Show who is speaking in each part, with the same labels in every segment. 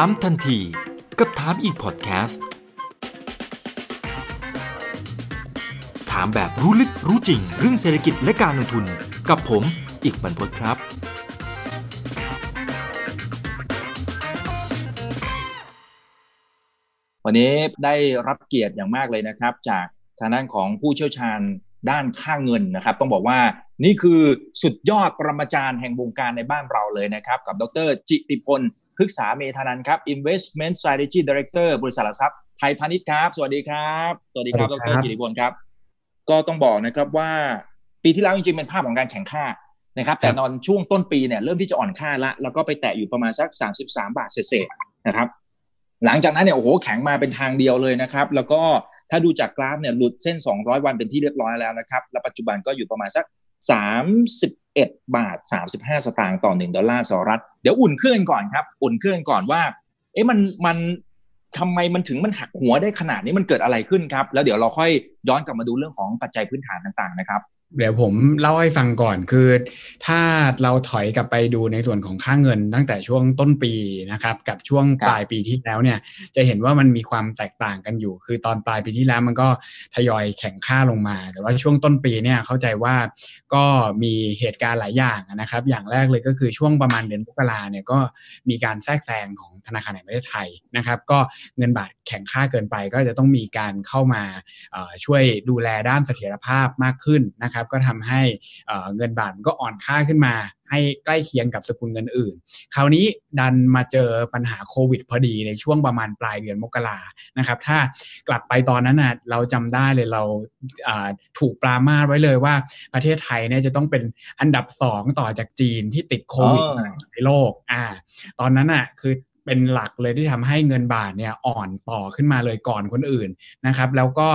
Speaker 1: ามทันทีกับถามอีกพอดแคสต์ ถามแบบรู้ลึกรู้จริงเรื่องเศรษฐกิจและการลงทุนกับผมอีกบรรพตครับ
Speaker 2: วันนี้ได้รับเกียรติอย่างมากเลยนะครับ จากทางด้านของผู้เชี่ยวชาญ ด้านค่าเงินนะครับ ต้องบอกว่านี่คือสุดยอดปรมาจารย์แห่งวงการในบ้านเราเลยนะครับ กับดรจิติพลพฤกษาเมธานันท์ครับ Investment Strategy Director บริษัทหลักทรัพย์ไทยพาณิชย์ครับ สวัสดีครับ สวัสดีครับ
Speaker 3: สวั
Speaker 2: ด
Speaker 3: สดีครั
Speaker 2: ร
Speaker 3: บ
Speaker 2: จิติพลครับ ก็ต้องบอกนะครับว่าปีที่แล้วจริงๆเป็นภาพของการแข่งค่านะครับ แต่ตอนช่วงต้นปีเนี่ยเริ่มที่จะอ่อนค่าละแล้วก็ไปแตะอยู่ประมาณสัก 33 บาทเศษๆนะครับ หลังจากนั้นเนี่ยโอ้โหแข็งมาเป็นทางเดียวเลยนะครับ แล้วก็ถ้าดูจากกราฟเนี่ยหลุดเส้น 200 วันเป็นที่เรียบร้อยแล้วนะครับ และปัจจุบันก็อยู่ประมาณสัก 31 บาท 35 สตางค์ต่อ 1 ดอลลาร์สหรัฐ เดี๋ยวอุ่นเครื่องกันก่อนครับ อุ่นเครื่องกันก่อนว่า เอ๊ะมันมันทำไมมันถึงมันหักหัวได้ขนาดนี้มันเกิดอะไรขึ้นครับ แล้วเดี๋ยวเราค่อยย้อนกลับมาดูเรื่องของปัจจัยพื้นฐานต่างๆนะครับ
Speaker 3: เดี๋ยวผมเล่าให้ฟังก่อนคือ ถ้าเราถอยกลับไปดูในส่วนของค่าเงินตั้งแต่ช่วงต้นปีนะครับ กับช่วงปลายปีที่แล้วเนี่ย จะเห็นว่ามันมีความแตกต่างกันอยู่ คือตอนปลายปีที่แล้วมันก็ทยอยแข่งค่าลงมา แต่ว่าช่วงต้นปีเนี่ยเข้าใจว่าก็มีเหตุการณ์หลายอย่างนะครับ อย่างแรกเลยก็คือช่วงประมาณเดือนมกราเนี่ยก็มีการแทรกแซงของ ธนาคารแห่งประเทศไทยนะครับ ก็เงินบาทแข็งค่าเกินไป ก็จะต้องมีการเข้ามาเอ่อช่วยดูแลด้านเสถียรภาพมากขึ้นนะครับ ก็ทำให้เอ่อเงินบาทมันก็อ่อนค่าขึ้นมาให้ใกล้เคียงกับสกุลเงินอื่น คราวนี้ดันมาเจอปัญหาโควิดพอดีในช่วงประมาณปลายเดือนมกรานะครับ ถ้ากลับไปตอนนั้นนะเราจำได้เลยเราอ่าถูกปรามาสไว้เลยว่าประเทศไทยเนี่ยจะต้องเป็นอันดับสองต่อจากจีนที่ติดโควิด
Speaker 2: อ๋อ
Speaker 3: ในโลกอ่าตอนนั้นอะคือ เป็นหลักเลยที่ทำให้เงินบาทเนี่ยอ่อนต่อขึ้นมาเลยก่อนคนอื่นนะครับ แล้วก็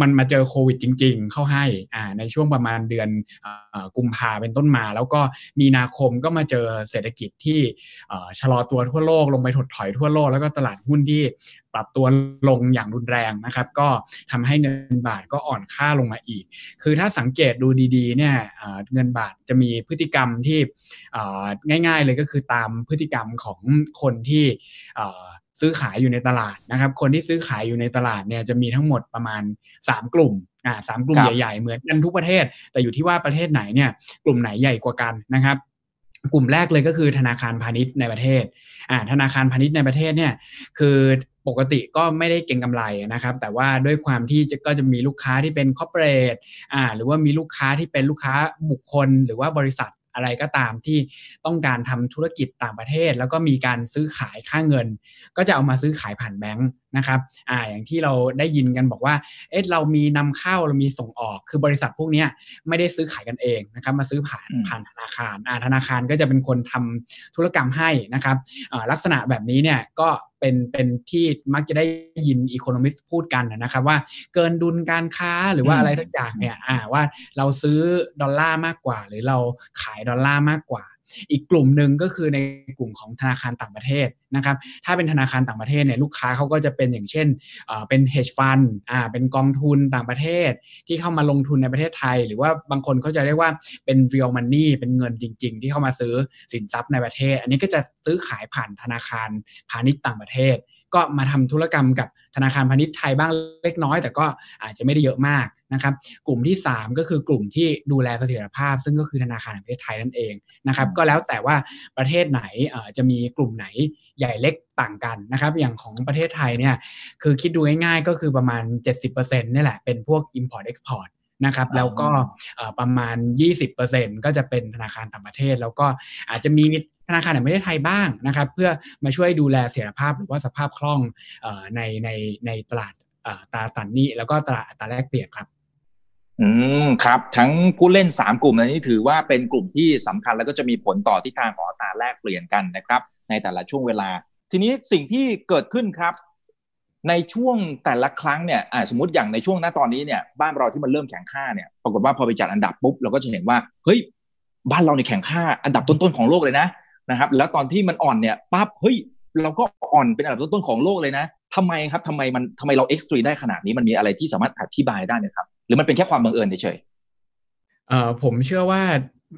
Speaker 3: มันมาเจอโควิดจริง ๆ เข้าให้อ่าในช่วงประมาณเดือนอกุมภาเป็นต้นมา แล้วก็มีนาคมก็มาเจอเศรษฐกิจที่ชะลอตัวทั่วโลกลงไปถดถอยทั่วโลก แล้วก็ตลาดหุ้นที่ ปรับตัวลงอย่างรุนแรงนะครับ ก็ทำให้เงินบาทก็อ่อนค่าลงมาอีก คือถ้าสังเกตดูดีๆเนี่ยเอ่อเงินบาทจะมีพฤติกรรมที่เอ่อง่าย ๆ เลยก็คือตามพฤติกรรมของคนที่เอ่อซื้อขายอยู่ในตลาดนะครับ คนที่ซื้อขายอยู่ในตลาดเนี่ยจะมีทั้งหมดประมาณ 3 กลุ่มอ่าสามกลุ่ม
Speaker 2: ครับ
Speaker 3: ใหญ่ๆเหมือนกันทุกประเทศ แต่อยู่ที่ว่าประเทศไหนเนี่ยกลุ่มไหนใหญ่กว่ากันนะครับกลุ่มแรกเลยก็คือธนาคารพาณิชย์ในประเทศอ่าธนาคารพาณิชย์ในประเทศเนี่ยคือ ปกติก็ไม่ได้เก่งกำไรนะครับ แต่ว่าด้วยความที่จะก็จะมีลูกค้าที่เป็นคอร์เปอเรทอ่าหรือว่ามีลูกค้าที่เป็นลูกค้าบุคคล หรือว่าบริษัทอะไรก็ตามที่ต้องการทำธุรกิจต่างประเทศ แล้วก็มีการซื้อขายค่าเงิน ก็จะเอามาซื้อขายผ่านแบงค์ นะครับอ่าอย่างที่เราได้ยินกันบอกว่าเอ๊ะเรามีนำเข้าเรามีส่งออกคือบริษัทพวกเนี้ยไม่ได้ซื้อขายกันเองนะครับมาซื้อผ่าน
Speaker 2: อืม
Speaker 3: ผ่านธนาคารอ่าธนาคารก็จะเป็นคนทำธุรกรรมให้นะครับอ่าลักษณะแบบนี้เนี่ยก็เป็นเป็นที่มักจะได้ยินอีโคโนมิสพูดกันนะครับ ว่าเกินดุลการค้าหรือว่า
Speaker 2: อืม
Speaker 3: อะไรสักอย่างเนี่ยอ่าว่าเราซื้อดอลลาร์มากกว่า หรือเราขายดอลลาร์มากกว่า อีกกลุ่มหนึ่งก็คือในกลุ่มของธนาคารต่างประเทศนะครับถ้าเป็นธนาคารต่างประเทศเนี่ยลูกค้าเขาก็จะเป็นอย่างเช่นเป็น hedge fund อ่าเป็นกองทุนต่างประเทศ ที่เข้ามาลงทุนในประเทศไทย หรือว่าบางคนเขาจะเรียกว่าเป็น real money เป็นเงินจริง ๆ ที่เข้ามาซื้อสินทรัพย์ในประเทศ อันนี้ก็จะซื้อขายผ่านธนาคารพาณิชย์ต่างประเทศ ก็มาทำธุรกรรมกับธนาคารพาณิชย์ไทยบ้างเล็กน้อย แต่ก็อาจจะไม่ได้เยอะมากนะครับกลุ่มที่ 3 ก็คือกลุ่มที่ดูแลเสถียรภาพ ซึ่งก็คือธนาคารแห่งประเทศไทยนั่นเองนะครับก็แล้วแต่ว่าประเทศไหนเอ่อจะมีกลุ่มไหนใหญ่เล็กต่างกันนะครับอย่างของประเทศไทยเนี่ยคือคิดดูง่ายๆก็คือประมาณ 70%นี่แหละเป็นพวก import export นะครับแล้วก็เอ่อประมาณ 20%ก็จะเป็นธนาคารต่างประเทศ แล้วก็อาจจะมี ธนาคารแห่งประเทศไทยบ้างนะครับ เพื่อมาช่วยดูแลเสถียรภาพหรือว่าสภาพคล่องอในในในตลาดตราตันนี้แล้วก็ตลาดอัตราแลกเปลี่ยนครับ
Speaker 2: อืมครับ ทั้งผู้เล่น 3 กลุ่มนี้ถือว่าเป็นกลุ่มที่สำคัญแล้วก็จะมีผลต่อทิศทางของอัตราแลกเปลี่ยนกันนะครับ ในแต่ละช่วงเวลา ทีนี้สิ่งที่เกิดขึ้นครับในช่วงแต่ละครั้งเนี่ยสมมติอย่างในช่วงหน้าตอนนี้เนี่ยบ้านเราที่มันเริ่มแข่งค่าเนี่ยปรากฏว่าพอไปจัดอันดับปุ๊บเราก็จะเห็นว่าเฮ้ยบ้านเราในยแข่งค่าอันดับต้นๆของโลกเลยนะ นะครับ แล้วตอนที่มันอ่อนเนี่ยปั๊บเฮ้ยเราก็อ่อนเป็นอันดับต้นๆของโลกเลยนะทำไมครับทำไมมันทำไมเราเอ็กซ์ตรีได้ขนาดนี้มันมีอะไรที่สามารถอธิบายได้ไหมครับ หรือมันเป็นแค่ความบังเอิญเฉย
Speaker 3: เอ่อผมเชื่อว่า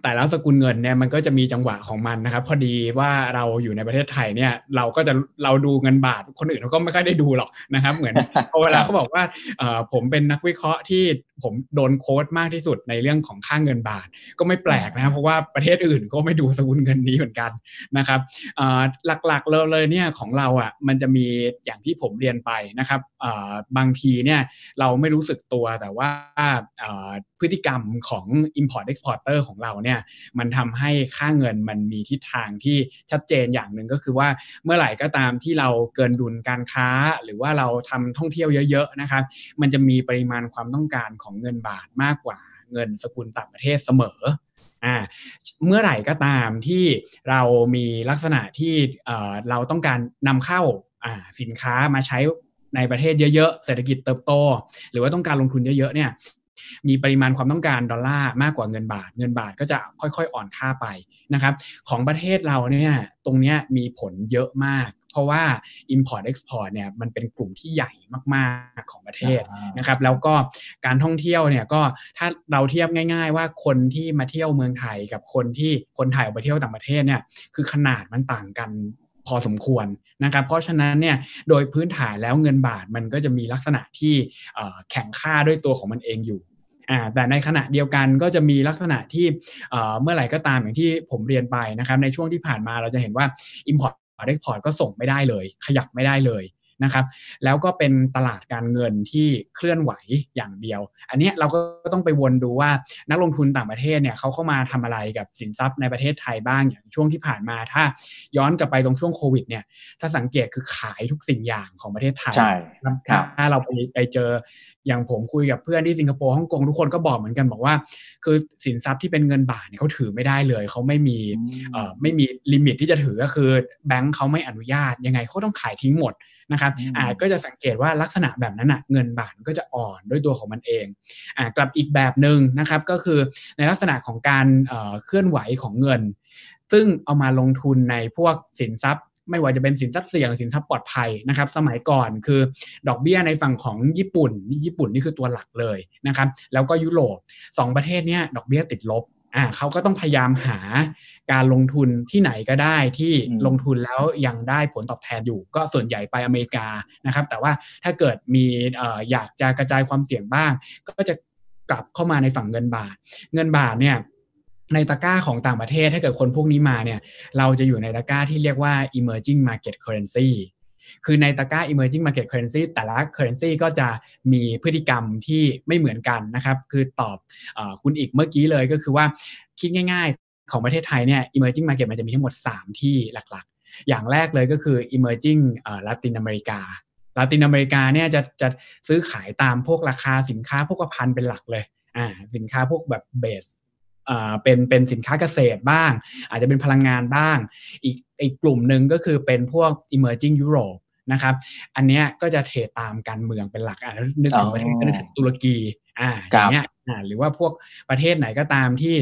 Speaker 3: แต่แล้วสกุลเงินเนี่ยมันก็จะมีจังหวะของมันนะครับ พอดีว่าเราอยู่ในประเทศไทยเนี่ย เราก็จะเราดูเงินบาทคนอื่นเขาก็ไม่ค่อยได้ดูหรอกนะครับ เหมือนพอเวลาเขาบอกว่าผมเป็นนักวิเคราะห์ที่ผมโดนโค้ดมากที่สุดในเรื่องของค่างเงินบาท ก็ไม่แปลกนะครับเพราะว่าประเทศอื่นก็ไม่ดูสกุลเงินนี้เหมือนกันนะครับหลักๆเลยเลยเนี่ยของเราอะมันจะมีอย่างที่ผมเรียนไปนะครับบางทีเนี่ยเราไม่รู้สึกตัวแต่ว่าพฤติกรรมของ import exporter ของเราเนี่ยมันทำให้ค่าเงินมันมีทิศทางที่ชัดเจนอย่างหนึ่งก็คือว่าเมื่อไหร่ก็ตามที่เราเกินดุลการค้า หรือว่าเราทำท่องเที่ยวเยอะๆนะครับมันจะมีปริมาณความต้องการของเงินบาทมากกว่าเงินสกุลต่างประเทศเสมออ่าเมื่อไหร่ก็ตามที่เรามีลักษณะที่เราต้องการนำเข้าสินค้ามาใช้ในประเทศเยอะๆ เศรษฐกิจเติบโต หรือว่าต้องการลงทุนเยอะๆ เนี่ย มีปริมาณความต้องการดอลลาร์มากกว่าเงินบาท เงินบาทก็จะค่อยๆอ่อนค่าไปนะครับ ของประเทศเราเนี่ยตรงนี้มีผลเยอะมาก เพราะว่า Import Export เนี่ยมันเป็นกลุ่มที่ใหญ่มากๆของประเทศนะครับแล้วก็การท่องเที่ยวเนี่ยก็ถ้าเราเทียบง่าย ๆ ว่าคนที่มาเที่ยวเมืองไทยกับคนที่คนไทยออกไปเที่ยวต่างประเทศเนี่ยคือขนาดมันต่างกัน พอสมควรนะครับ เพราะฉะนั้นเนี่ยโดยพื้นฐานแล้วเงินบาทมันก็จะมีลักษณะที่แข็งค่าด้วยตัวของมันเองอยู่แต่ในขณะเดียวกันก็จะมีลักษณะที่เมื่อไหร่ก็ตามอย่างที่ผมเรียนไปนะครับ ในช่วงที่ผ่านมาเราจะเห็นว่า Import Export ก็ส่งไม่ได้เลย ขยับไม่ได้เลย นะครับ แล้วก็เป็นตลาดการเงินที่เคลื่อนไหวอย่างเดียว อันนี้เราก็ต้องไปวนดูว่านักลงทุนต่างประเทศเนี่ยเขาเข้ามาทำอะไรกับสินทรัพย์ในประเทศไทยบ้างอย่างช่วงที่ผ่านมาถ้าย้อนกลับไปตรงช่วงโควิดเนี่ยถ้าสังเกตคือขายทุกสิ่งอย่างของประเทศไทย
Speaker 2: ใช่
Speaker 3: ครับถ้าเราไปไปเจออย่างผมคุยกับเพื่อนที่สิงคโปร์ฮ่องกงทุกคนก็บอกเหมือนกันบอกว่า คือสินทรัพย์ที่เป็นเงินบาทเนี่ยเขาถือไม่ได้เลยเขาไม่มีเอ่อไม่มีlimit ที่จะถือก็คือแบงค์เขาไม่อนุญาตยังไงเขาต้องขายทิ้งหมด นะครับอ่าก็จะสังเกตว่าลักษณะแบบนั้นอะเงินบาทก็จะอ่อนด้วยตัวของมันเองอ่ากลับอีกแบบหนึ่งนะครับก็คือในลักษณะของการเคลื่อนไหวของเงิน ซึ่งเอามาลงทุนในพวกสินทรัพย์ไม่ว่าจะเป็นสินทรัพย์เสี่ยงสินทรัพย์ปลอดภัยนะครับ สมัยก่อนคือดอกเบี้ยในฝั่งของญี่ปุ่น ญี่ปุ่นนี่คือตัวหลักเลยนะครับ แล้วก็ยุโรป2ประเทศนี้ดอกเบี้ยติดลบ อ่าเขาก็ต้องพยายามหาการลงทุนที่ไหนก็ได้ที่ลงทุนแล้วยังได้ผลตอบแทนอยู่ ก็ส่วนใหญ่ไปอเมริกานะครับ แต่ว่าถ้าเกิดมีออยากจะกระจายความเสี่ยงบ้าง ก็จะกลับเข้ามาในฝั่งเงินบาท เงินบาทเนี่ยในตะกร้าของต่างประเทศถ้าเกิดคนพวกนี้มาเนี่ยเราจะอยู่ในตะกร้าที่เรียกว่า emerging market currency คือในตะกร้า emerging market currency แต่ละ currency ก็จะมีพฤติกรรมที่ไม่เหมือนกันนะครับ คือตอบอคุณอีกเมื่อกี้เลยก็คือว่าคิดง่ายๆ ของประเทศไทยเนี่ย emerging market มันจะมีทั้งหมด 3 ที่หลักๆ อย่างแรกเลยก็คือ emerging Latin America ลาตินอเมริกาเนี่ยจะจะซื้อขายตามพวกราคาสินค้าพวกพันเป็นหลักเลยอ่าสินค้าพวกแบบเบส เป็นเป็นสินค้าเกษตรบ้าง อาจจะเป็นพลังงานบ้าง อีกอีกกลุ่มหนึ่งก็คือเป็นพวก emerging Europe นะครับ อันนี้ก็จะเทตามการเมืองเป็นหลักอ่านึกถึงประเทศนึกถึงตุรกีอ่าอย่างเงี้ยอ่าหรือว่าพวกประเทศไหนก็ตามที่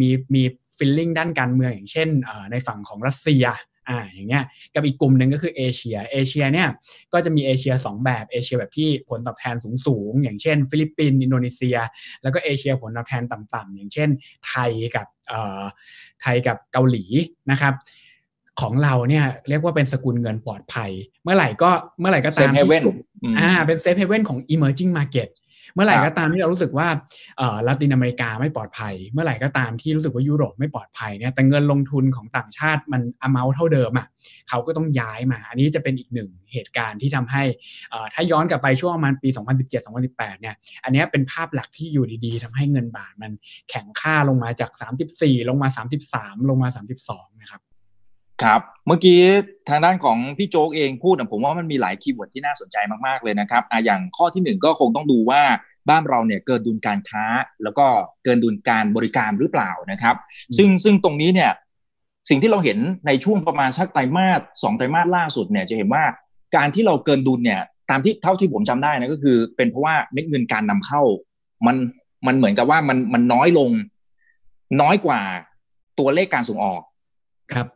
Speaker 3: มีมี feeling ด้านการเมืองอย่างเช่นในฝั่งของรัสเซีย อ่าอย่างเงี้ยกับอีกกลุ่มหนึ่งก็คือเอเชียเอเชียเนี่ยก็จะมีเอเชีย 2 แบบเอเชียแบบที่ผลตอบแทนสูงๆอย่างเช่น ฟิลิปปินส์อินโดนีเซีย แล้วก็เอเชียผลตอบแทนต่ำๆอย่างเช่นไทยกับเอ่อไทยกับเกาหลีนะครับของเราเนี่ยเรียกว่าเป็นสกุลเงินปลอดภัย เมื่อไหร่ก็เมื่อไหร่ก็ตาม
Speaker 2: ที่
Speaker 3: อ่าเป็น safe haven ของ emerging market เมื่อไหร่ก็ตามที่เรารู้สึกว่าเออลาตินอเมริกาไม่ปลอดภัย เมื่อไหร่ก็ตามที่รู้สึกว่ายุโรปไม่ปลอดภัยเนี่ยแต่เงินลงทุนของต่างชาติมันอเมาเท่าเดิมอะเขาก็ต้องย้ายมา อันนี้จะเป็นอีกหนึ่งเหตุการณ์ที่ทำให้ถ้าย้อนกลับไปช่วงประมาณปี 2017-2018 เนี่ยอันนี้เป็นภาพหลักที่อยู่ดีๆทำให้เงินบาทมันแข็งค่าลงมาจาก 34 ลงมา 33 ลงมา 32 นะครับ
Speaker 2: ครับ เมื่อกี้ทางด้านของพี่โจ๊กเองพูดผมว่ามันมีหลาย keyword ที่น่าสนใจมากๆเลยนะครับอ่อย่างข้อที่หนึ่งก็คงต้องดูว่าบ้านเราเนี่ยเกินดุลการค้า แล้วก็เกินดุลการบริการหรือเปล่านะครับ ซึ่งซึ่งตรงนี้เนี่ยสิ่งที่เราเห็นในช่วงประมาณสักไตรมาสสองไตรมาสล่าสุดเนี่ยจะเห็นว่าการที่เราเกินดุลเนี่ยตามที่เท่าที่ผมจำได้นะก็คือ เป็นเพราะว่าเม็ดเงินการนำเข้า มันมันเหมือนกับว่ามันมันน้อยลง น้อยกว่าตัวเลขการส่งออก
Speaker 3: ครับ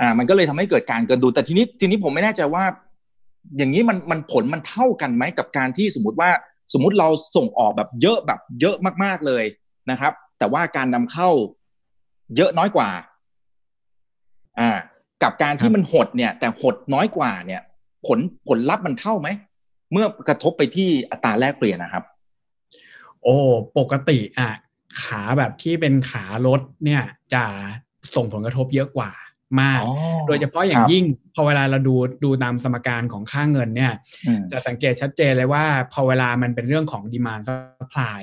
Speaker 2: อ่ามันก็เลยทำให้เกิดการเกินดุลแต่ทีนี้ทีนี้ผมไม่แน่ใจว่า อย่างนี้มันมันผลมันเท่ากันไหมกับการที่สมมติว่าสมมติเราส่งออกแบบเยอะแบบเยอะมากๆเลยนะครับ แต่ว่าการนำเข้าเยอะน้อยกว่า อ่า กับการที่มันหดเนี่ย แต่หดน้อยกว่าเนี่ย ผลผลลัพธ์มันเท่าไหมเมื่อกระทบไปที่อัตราแลกเปลี่ยนนะครับ
Speaker 3: โอ้ปกติอะขาแบบที่เป็นขาลดเนี่ย จะส่งผลกระทบเยอะกว่า มาก โดยเฉพาะอย่างยิ่งพอเวลาเราดูดูตามสมการของค่าเงินเนี่ย จะสังเกตชัดเจนเลยว่าพอเวลามันเป็นเรื่องของ demand supply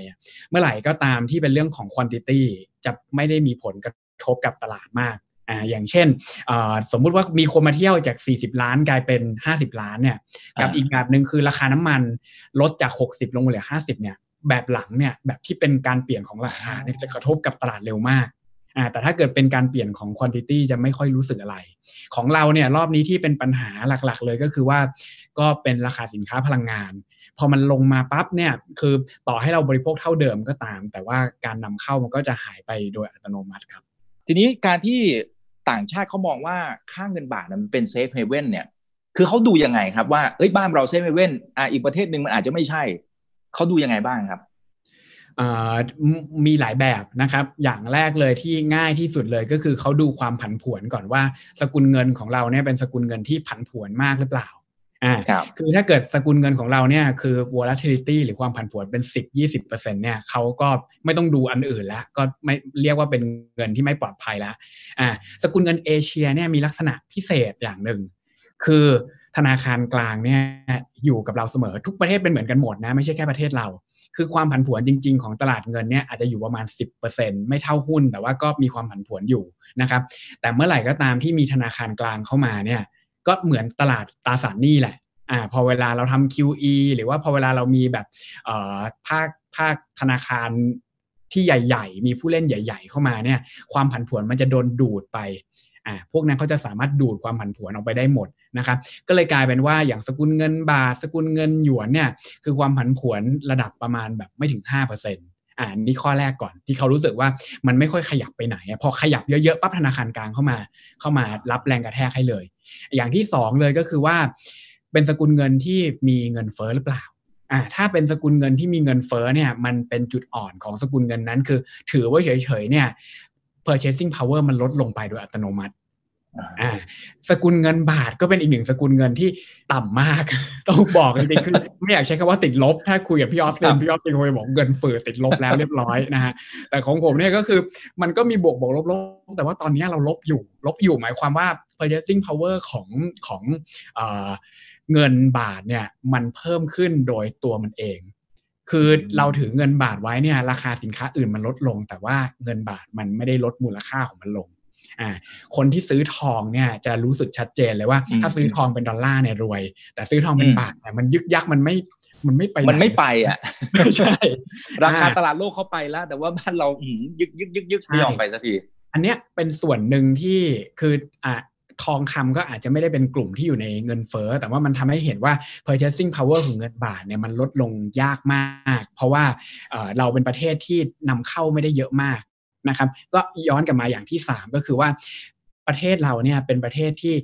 Speaker 3: เมื่อไหร่ก็ตามที่เป็นเรื่องของ quantity จะไม่ได้มีผลกระทบกับตลาดมากอ่าอย่างเช่นสมมุติว่ามีคนมาเที่ยวจาก 40 ล้านกลายเป็น 50 ล้านเนี่ย กับอีกแบบหนึ่งคือราคาน้ำมันลดจาก 60 ลงมาเหลือ 50 เนี่ยแบบหลังเนี่ยแบบที่เป็นการเปลี่ยนของราคาเนี่ยจะกระทบกับตลาดเร็วมาก อ่าแต่ถ้าเกิดเป็นการเปลี่ยนของควอนติตี้จะไม่ค่อยรู้สึกอะไร ของเราเนี่ยรอบนี้ที่เป็นปัญหาหลักๆ เลยก็คือว่า ก็เป็นราคาสินค้าพลังงาน พอมันลงมาปั๊บเนี่ยคือต่อให้เราบริโภคเท่าเดิมก็ตาม แต่ว่าการนำเข้ามันก็จะหายไปโดยอัตโนมัติครับ
Speaker 2: ทีนี้การที่ต่างชาติเขามองว่าค่าเงินบาทมันเป็น safe haven เนี่ยคือเขาดูยังไงครับว่าเอ้ยบ้านเรา safe haven อ่าอีกประเทศหนึ่งมันอาจจะไม่ใช่เขาดูยังไงบ้างครับ
Speaker 3: มีหลายแบบนะครับ อย่างแรกเลยที่ง่ายที่สุดเลยก็คือเขาดูความผันผวนก่อนว่า สกุลเงินของเราเนี่ยเป็นสกุลเงินที่ผันผวนมากหรือเปล่าอ่าคือถ้าเกิดสกุลเงินของเราเนี่ยคือ volatility หรือความผันผวนเป็น 10 20%เนี่ยเขาก็ไม่ต้องดูอันอื่นแล้วก็ไม่เรียกว่าเป็นเงินที่ไม่ปลอดภัยแล้วอ่าสกุลเงินเอเชียเนี่ยมีลักษณะพิเศษอย่างหนึ่งคือ ธนาคารกลางเนี่ยอยู่กับเราเสมอทุกประเทศเป็นเหมือนกันหมดนะ ไม่ใช่แค่ประเทศเรา คือความผันผวนจริง ๆ ของตลาดเงินเนี่ยอาจจะอยู่ประมาณ 10%ไม่เท่าหุ้น แต่ว่าก็มีความผันผวนอยู่นะครับแต่เมื่อไหร่ก็ตามที่มีธนาคารกลางเข้ามาเนี่ยก็เหมือนตลาดตราสารหนี้แหละอ่าพอเวลาเราทำ QE หรือว่าพอเวลาเรามีแบบเอ่อภาคภาคธนาคารที่ใหญ่ ๆ มีผู้เล่นใหญ่ ๆ เข้ามาเนี่ยความผันผวนมันจะโดนดูดไป อ่าพวกนั้นเขาจะสามารถดูดความผันผวนออกไปได้หมดนะครับ ก็เลยกลายเป็นว่าอย่างสกุลเงินบาท สกุลเงินหยวนเนี่ยคือความผันผวนระดับประมาณแบบไม่ถึง 5%อ่านี่ข้อแรกก่อนที่เขารู้สึกว่ามันไม่ค่อยขยับไปไหน พอขยับเยอะๆปั๊บธนาคารกลางเข้ามา เข้ามารับแรงกระแทกให้เลย อย่างที่2เลยก็คือว่า เป็นสกุลเงินที่มีเงินเฟ้อหรือเปล่าอ่าถ้าเป็นสกุลเงินที่มีเงินเฟ้อเนี่ยมันเป็นจุดอ่อนของสกุลเงินนั้น คือ ถือว่าเฉยๆเนี่ย purchasing power มันลดลงไปโดยอัตโนมัติ สกุลเงินบาทก็เป็นอีกหนึ่งสกุลเงินที่ต่ำมาก ต้องบอกจริงๆคือไม่อยากใช้คำว่าติดลบ ถ้าคุยกับพี่ออสเตนพี่ออสเตนคงจะบอกเงินเฟือติดลบแล้วเรียบร้อยนะฮะแต่ของผมเนี่ยก็คือมันก็มีบวกบวกลบลบแต่ว่าตอนนี้เราลบอยู่ ลบอยู่หมายความว่า purchasing power ของของเงินบาทเนี่ยมันเพิ่มขึ้นโดยตัวมันเอง คือเราถือเงินบาทไว้เนี่ยราคาสินค้าอื่นมันลดลง แต่ว่าเงินบาทมันไม่ได้ลดมูลค่าของมันลง อ่าคนที่ซื้อทองเนี่ยจะรู้สึกชัดเจนเลยว่า ถ้าซื้อทองเป็นดอลลาร์เนี่ยรวย แต่ซื้อทองเป็นบาทแต่มันยึกยักมันไม่มันไม่ไป
Speaker 2: มันไม่ไปอะใช่ราคาตลาดโลกเขาไปแล้ว แต่ว่าบ้านเรายึกยึกยึกยึกไม่ยอมไปสักที
Speaker 3: อันเนี้ยเป็นส่วนหนึ่งที่คืออ่าทองคำก็อาจจะไม่ได้เป็นกลุ่มที่อยู่ในเงินเฟ้อแต่ว่ามันทำให้เห็นว่า purchasing power ของเงินบาทเนี่ยมันลดลงยากมาก เพราะว่าเราเป็นประเทศที่นำเข้าไม่ได้เยอะมาก นะครับ ก็ย้อนกลับมาอย่างที่ 3 ก็คือว่าประเทศเราเนี่ยเป็นประเทศที่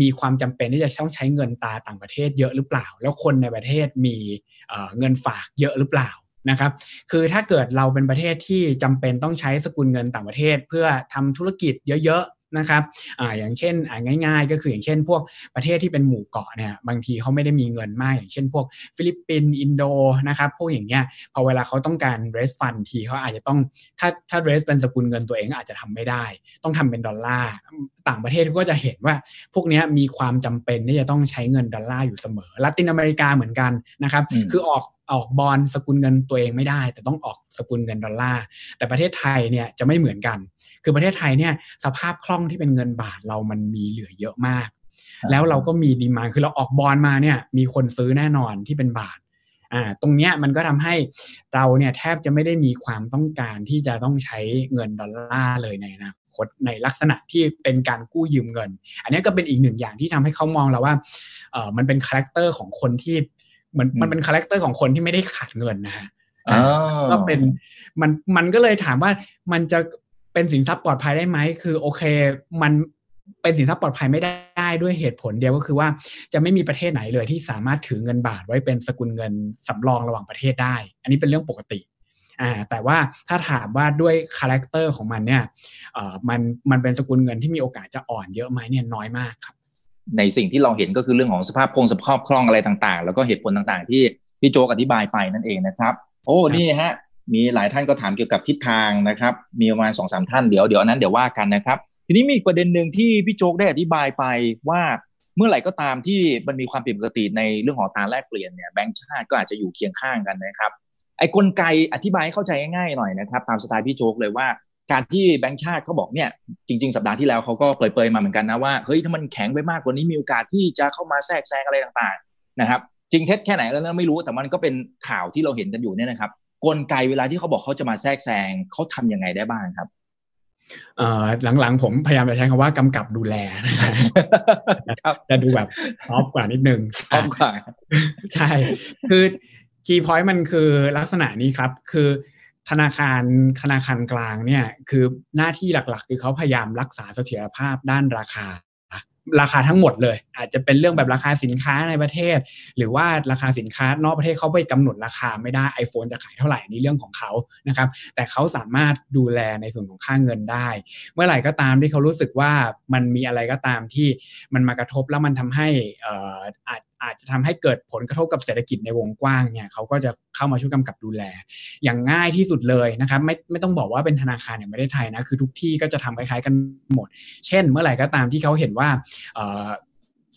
Speaker 3: มีความจำเป็นที่จะต้องใช้เงินตาต่างประเทศเยอะหรือเปล่า แล้วคนในประเทศมีเงินฝากเยอะหรือเปล่านะครับ คือถ้าเกิดเราเป็นประเทศที่จำเป็นต้องใช้สกุลเงินต่างประเทศ เพื่อทำธุรกิจเยอะ นะครับอ่าอย่างเช่นอ่าง่าย ๆ ก็คืออย่างเช่น พวกประเทศที่เป็นหมู่เกาะเนี่ยบางทีเขาไม่ได้มีเงินมาก อย่างเช่น พวกฟิลิปปินส์อินโดนะครับพวกอย่างเงี้ยพอเวลาเขาต้องการ raise fund ทีเขาอาจจะต้องถ้าถ้า raise เป็นสกุลเงินตัวเองอาจจะทำไม่ได้ ต้องทำเป็นดอลลาร์ต่างประเทศก็จะเห็นว่าพวกนี้มีความจำเป็นที่จะต้องใช้เงินดอลลาร์อยู่เสมอลาตินอเมริกาเหมือนกันนะครับ คือออก ออกบอลสกุลเงินตัวเองไม่ได้ แต่ต้องออกสกุลเงินดอลลาร์แต่ประเทศไทยเนี่ยจะไม่เหมือนกัน คือประเทศไทยเนี่ยสภาพคล่องที่เป็นเงินบาทเรามันมีเหลือเยอะมาก แล้วเราก็มีดีมาคือเราออกบอลมาเนี่ยมีคนซื้อแน่นอนที่เป็นบาทอ่าตรงเนี้ยมันก็ทำให้เราเนี่ยแทบจะไม่ได้มีความต้องการที่จะต้องใช้เงินดอลลาร์เลยในอนาคตในลักษณะที่เป็นการกู้ยืมเงิน อันนี้ก็เป็นอีกหนึ่งอย่างที่ทำให้เขามองเราว่าเออมันเป็น character ของคนที่ มันมันเป็น character ของคนที่ไม่ได้ขาดเงินนะฮะก็เป็นมันมันก็เลยถามว่ามันจะเป็นสินทรัพย์ปลอดภัยได้ไหมคือโอเค มันเป็นสินทรัพย์ปลอดภัยไม่ได้ด้วยเหตุผลเดียวก็คือว่าจะไม่มีประเทศไหนเลยที่สามารถถือเงินบาทไว้เป็นสกุลเงินสำรองระหว่างประเทศได้ อันนี้เป็นเรื่องปกติอ่าแต่ว่าถ้าถามว่าด้วย character ของมันเนี่ยเอ่อมันมันเป็นสกุลเงินที่มีโอกาสจะอ่อนเยอะไหมเนี่ยน้อยมากครับ
Speaker 2: ในสิ่งที่เราเห็นก็คือเรื่องของสภาพคงสภาพคล่องอะไรต่างๆ แล้วก็เหตุผลต่างๆ ที่พี่โจกอธิบายไปนั่นเองนะครับ โอ้นี่ฮะมีหลายท่านก็ถามเกี่ยวกับทิศทางนะครับ มีประมาณสองสามท่านเดี๋ยวเดี๋ยวนั้นเดี๋ยวว่ากันนะครับ ทีนี้มีประเด็นหนึ่งที่พี่โจกได้อธิบายไปว่าเมื่อไหร่ก็ตามที่มันมีความผิดปกติในเรื่องของตาแลกเปลี่ยนเนี่ยแบงก์ชาติก็อาจจะอยู่เคียงข้างกันนะครับไอ้กลไกอธิบายให้เข้าใจง่ายๆหน่อยนะครับ ตามสไตล์พี่โจกเลยว่า การที่แบงก์ชาติเขาบอกเนี่ยจริง ๆ สัปดาห์ที่แล้วเขาก็เปรยๆมาเหมือนกันนะว่าเฮ้ยถ้ามันแข็งไปมากกว่านี้มีโอกาสที่จะเข้ามาแทรกแซงอะไรต่างๆนะครับจริงเท็จแค่ไหนแล้วไม่รู้แต่มันก็เป็นข่าวที่เราเห็นกันอยู่เนี่ยนะครับกลไกเวลาที่เขาบอกเขาจะมาแทรกแซงเขาทำยังไงได้บ้างครับ
Speaker 3: เอ่อหลังๆ ผมพยายามจะใช้คำว่ากำกับดูแลนะครับจะดูแบบซอฟกว่านิดนึง
Speaker 2: ชอบกว่า
Speaker 3: ใช่ คือคีย์พอยต์มันคือลักษณะนี้ครับ คือ ธนาคารธนาคารกลางเนี่ยคือหน้าที่หลักๆ คือเขาพยายามรักษาเสถียรภาพด้านราคา ราคาทั้งหมดเลย อาจจะเป็นเรื่องแบบราคาสินค้าในประเทศ หรือว่าราคาสินค้านอกประเทศเขาไปกำหนดราคาไม่ได้ iPhone จะขายเท่าไหร่นี่เรื่องของเขานะครับ แต่เขาสามารถดูแลในส่วนของค่าเงินได้ เมื่อไหร่ก็ตามที่เขารู้สึกว่ามันมีอะไรก็ตามที่มันมากระทบแล้วมันทำให้อ่อาจ อาจจะทำให้เกิดผลกระทบกับเศรษฐกิจในวงกว้างเนี่ยเขาก็จะเข้ามาช่วยกำกับดูแล อย่างง่ายที่สุดเลยนะครับไม่ไม่ต้องบอกว่าเป็นธนาคารอย่างประเทศไทยนะคือทุกที่ก็จะทำคล้ายๆกันหมด เช่น เมื่อไหร่ก็ตามที่เขาเห็นว่า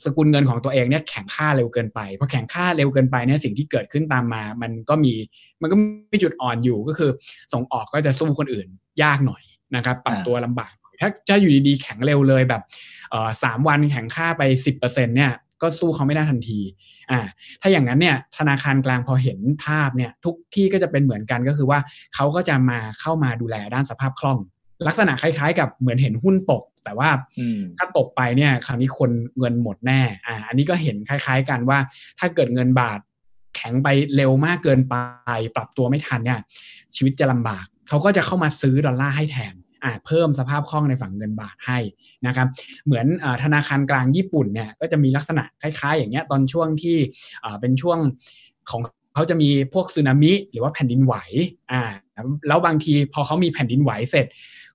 Speaker 3: สกุลเงินของตัวเองเนี่ยแข็งค่าเร็วเกินไปพอแข็งค่าเร็วเกินไปเนี่ยสิ่งที่เกิดขึ้นตามมา มันก็มีมันก็มีจุดอ่อนอยู่ก็คือ ส่งออกก็จะสู้คนอื่นยากหน่อยนะครับปรับตัวลำบากถ้าถ้าอยู่ดีๆแข็งเร็วเลยแบบสามวันแข็งค่าไปสิบเปอร์เซ็นเนี่ย ก็สู้เขาไม่ได้ทันทีอ่าถ้าอย่างนั้นเนี่ยธนาคารกลางพอเห็นภาพเนี่ยทุกที่ก็จะเป็นเหมือนกันก็คือว่าเขาก็จะมาเข้ามาดูแลด้านสภาพคล่อง ลักษณะคล้ายๆ กับเหมือนเห็นหุ้นตก แต่ว่าถ้าตกไปเนี่ยคราวนี้คนเงินหมดแน่อ่าอันนี้ก็เห็นคล้าย ๆ กันว่า ถ้าเกิดเงินบาทแข็งไปเร็วมากเกินไป ปรับตัวไม่ทันเนี่ยชีวิตจะลำบากเขาก็จะเข้ามาซื้อดอลลาร์ให้แทน เพิ่มสภาพคล่องในฝั่งเงินบาทให้นะครับเหมือนอธนาคารกลางญี่ปุ่นเนี่ยก็จะมีลักษณะคล้าย ๆ อย่างเงี้ยตอนช่วงที่เป็นช่วงของเขาจะมีพวกสึนามิหรือว่าแผ่นดินไหวอ่าแล้วบางทีพอเขามีแผ่นดินไหวเสร็จ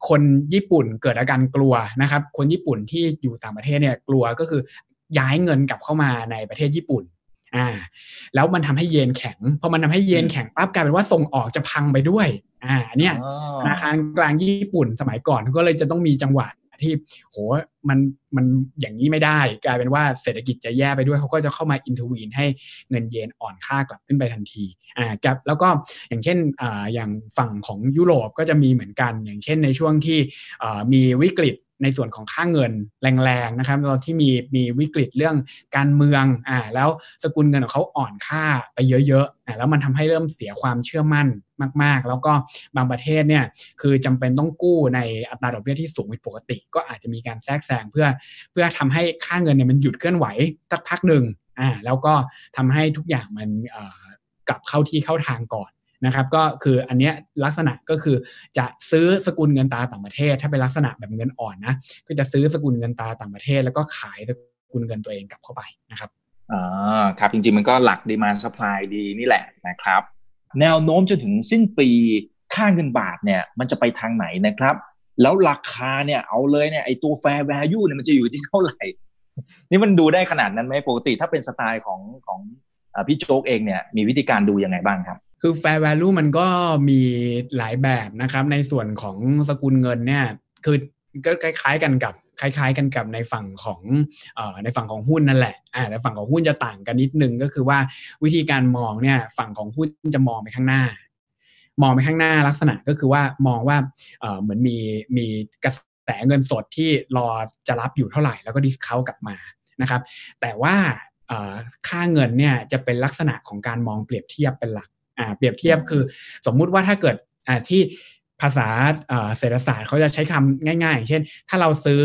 Speaker 3: คนญี่ปุ่นเกิดอาการกลัวนะครับคนญี่ปุ่นที่อยู่ต่างประเทศเนี่ยกลัวก็คือย้ายเงินกลับเข้ามาในประเทศญี่ปุ่น อ่า แล้วมันทำให้เยนแข็ง พอมันทำให้เยนแข็งปั๊บกลายเป็นว่าส่งออกจะพังไปด้วย อ่า เนี่ยธนาคารกลางญี่ปุ่นสมัยก่อนก็เลยจะต้องมีจังหวะที่โหมันมันอย่างนี้ไม่ได้ กลายเป็นว่าเศรษฐกิจจะแย่ไปด้วยเขาก็จะเข้ามาอินทวีนให้เงินเยนอ่อนค่ากลับขึ้นไปทันทีอ่ากับแล้วก็อย่างเช่นอ่าอย่างฝั่งของยุโรปก็จะมีเหมือนกัน อย่างเช่นในช่วงที่อ่ามีวิกฤต ในส่วนของค่าเงินแรงๆนะครับตอนที่มีมีวิกฤตเรื่องการเมืองอ่าแล้วสกุลเงินของเขาอ่อนค่าไปเยอะๆอ่าแล้วมันทำให้เริ่มเสียความเชื่อมั่นมาก ๆ แล้วก็บางประเทศเนี่ยคือจำเป็นต้องกู้ในอัตราดอกเบี้ยที่สูงผิดปกติ ก็อาจจะมีการแทรกแซงเพื่อเพื่อทำให้ค่าเงินเนี่ยมันหยุดเคลื่อนไหวสักพักหนึ่งอ่าแล้วก็ทำให้ทุกอย่างมันกลับเข้าที่เข้าทางก่อน นะครับก็คืออันนี้ลักษณะก็คือจะซื้อสกุลเงินตาต่างประเทศ ถ้าเป็นลักษณะแบบเงินอ่อนนะก็จะซื้อสกุลเงินตาต่างประเทศ แล้วก็ขายสกุลเงินตัวเองกลับเข้าไปนะครับ
Speaker 2: อ่าครับจริงๆมันก็หลัก demand supply นี่แหละนะครับ แนวโน้มจนถึงสิ้นปีค่าเงินบาทเนี่ยมันจะไปทางไหนนะครับ แล้วราคาเนี่ยเอาเลยเนี่ยไอตัว fair value เนี่ยมันจะอยู่ที่เท่าไหร่ นี่มันดูได้ขนาดนั้นไหมปกติถ้าเป็นสไตล์ของของพี่โจ๊กเองเนี่ยมีวิธีการดูยังไงบ้างครับ
Speaker 3: คือ fair value มันก็มีหลายแบบนะครับ ในส่วนของสกุลเงินเนี่ยคือก็คล้ายๆกันกับคล้ายๆกันกับในฝั่งของอในฝั่งของหุ้นนั่นแหละอ่าแต่ฝั่งของหุ้นจะต่างกันนิดนึงก็คือว่าวิธีการมองเนี่ยฝั่งของหุ้นจะมองไปข้างหน้า มองไปข้างหน้าลักษณะก็คือว่ามองว่าเหมือนมีมีกระแสเงินสดที่รอจะรับอยู่เท่าไหร่แล้วก็ discount กลับมานะครับ แต่ว่าค่าเงินเนี่ยจะเป็นลักษณะของการมองเปรียบเทียบเป็นหลัก อ่าเปรียบเทียบคือ สมมุติว่าถ้าเกิดอ่าที่ภาษาเศรษฐศาสตร์เขาจะใช้คำง่ายๆอย่างเช่น ถ้าเราซื้อ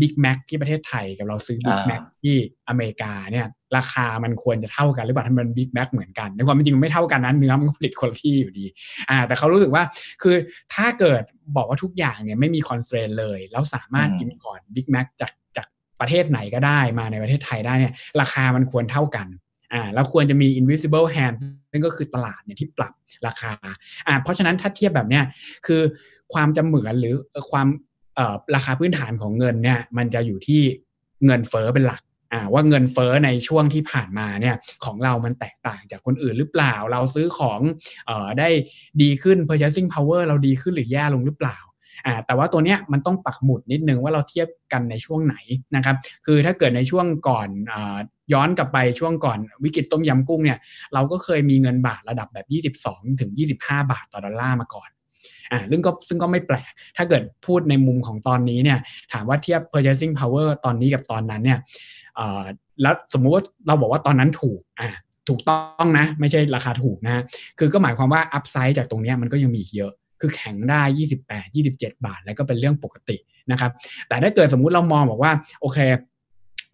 Speaker 3: บิ๊กแม็กที่ประเทศไทยกับเราซื้อบิ๊กแม็กที่อเมริกาเนี่ยราคามันควรจะเท่ากันหรือเปล่าถ้ามันบิ๊กแม็กเหมือนกันในความเป็นจริงมันไม่เท่ากันนั้นเนื้อมันผลิตคนละที่อยู่ดีอ่าแต่เขารู้สึกว่าคือถ้าเกิดบอกว่าทุกอย่างเนี่ยไม่มี constraint เลย แล้วสามารถ import บิ๊กแม็กจากจากประเทศไหนก็ได้มาในประเทศไทยได้เนี่ยราคามันควรเท่ากัน อ่าแล้วควรจะมี invisible hand นั่นก็คือตลาดเนี่ยที่ปรับราคาอ่าเพราะฉะนั้นถ้าเทียบแบบเนี้ยคือความจะเหมือนหรือความเอ่อราคาพื้นฐานของเงินเนี่ยมันจะอยู่ที่เงินเฟ้อเป็นหลักอ่าว่าเงินเฟ้อในช่วงที่ผ่านมาเนี่ยของเรามันแตกต่างจากคนอื่นหรือเปล่า เราซื้อของเอ่อได้ดีขึ้น purchasing power เราดีขึ้นหรือแย่ลงหรือเปล่าอ่าแต่ว่าตัวเนี้ยมันต้องปักหมุดนิดนึงว่าเราเทียบกันในช่วงไหนนะครับ คือถ้าเกิดในช่วงก่อนอ ย้อนกลับไปช่วงก่อนวิกฤตต้มยำกุ้งเนี่ยเราก็เคยมีเงินบาทระดับแบบ 22 ถึง 25 บาทต่อดอลลาร์มาก่อนอ่าซึ่งก็ซึ่งก็ไม่แปลก ถ้าเกิดพูดในมุมของตอนนี้เนี่ยถามว่าเทียบ purchasing power ตอนนี้กับตอนนั้นเนี่ยแล้วสมมุติว่าเราบอกว่าตอนนั้นถูกอ่าถูกต้องนะ ไม่ใช่ราคาถูกนะคือก็หมายความว่าอัพไซด์จากตรงนี้มันก็ยังมีอีกเยอะ คือแข็งได้ 28 27 บาท แล้วก็เป็นเรื่องปกตินะครับ แต่ถ้าเกิดสมมุติเรามองบอกว่าโอเค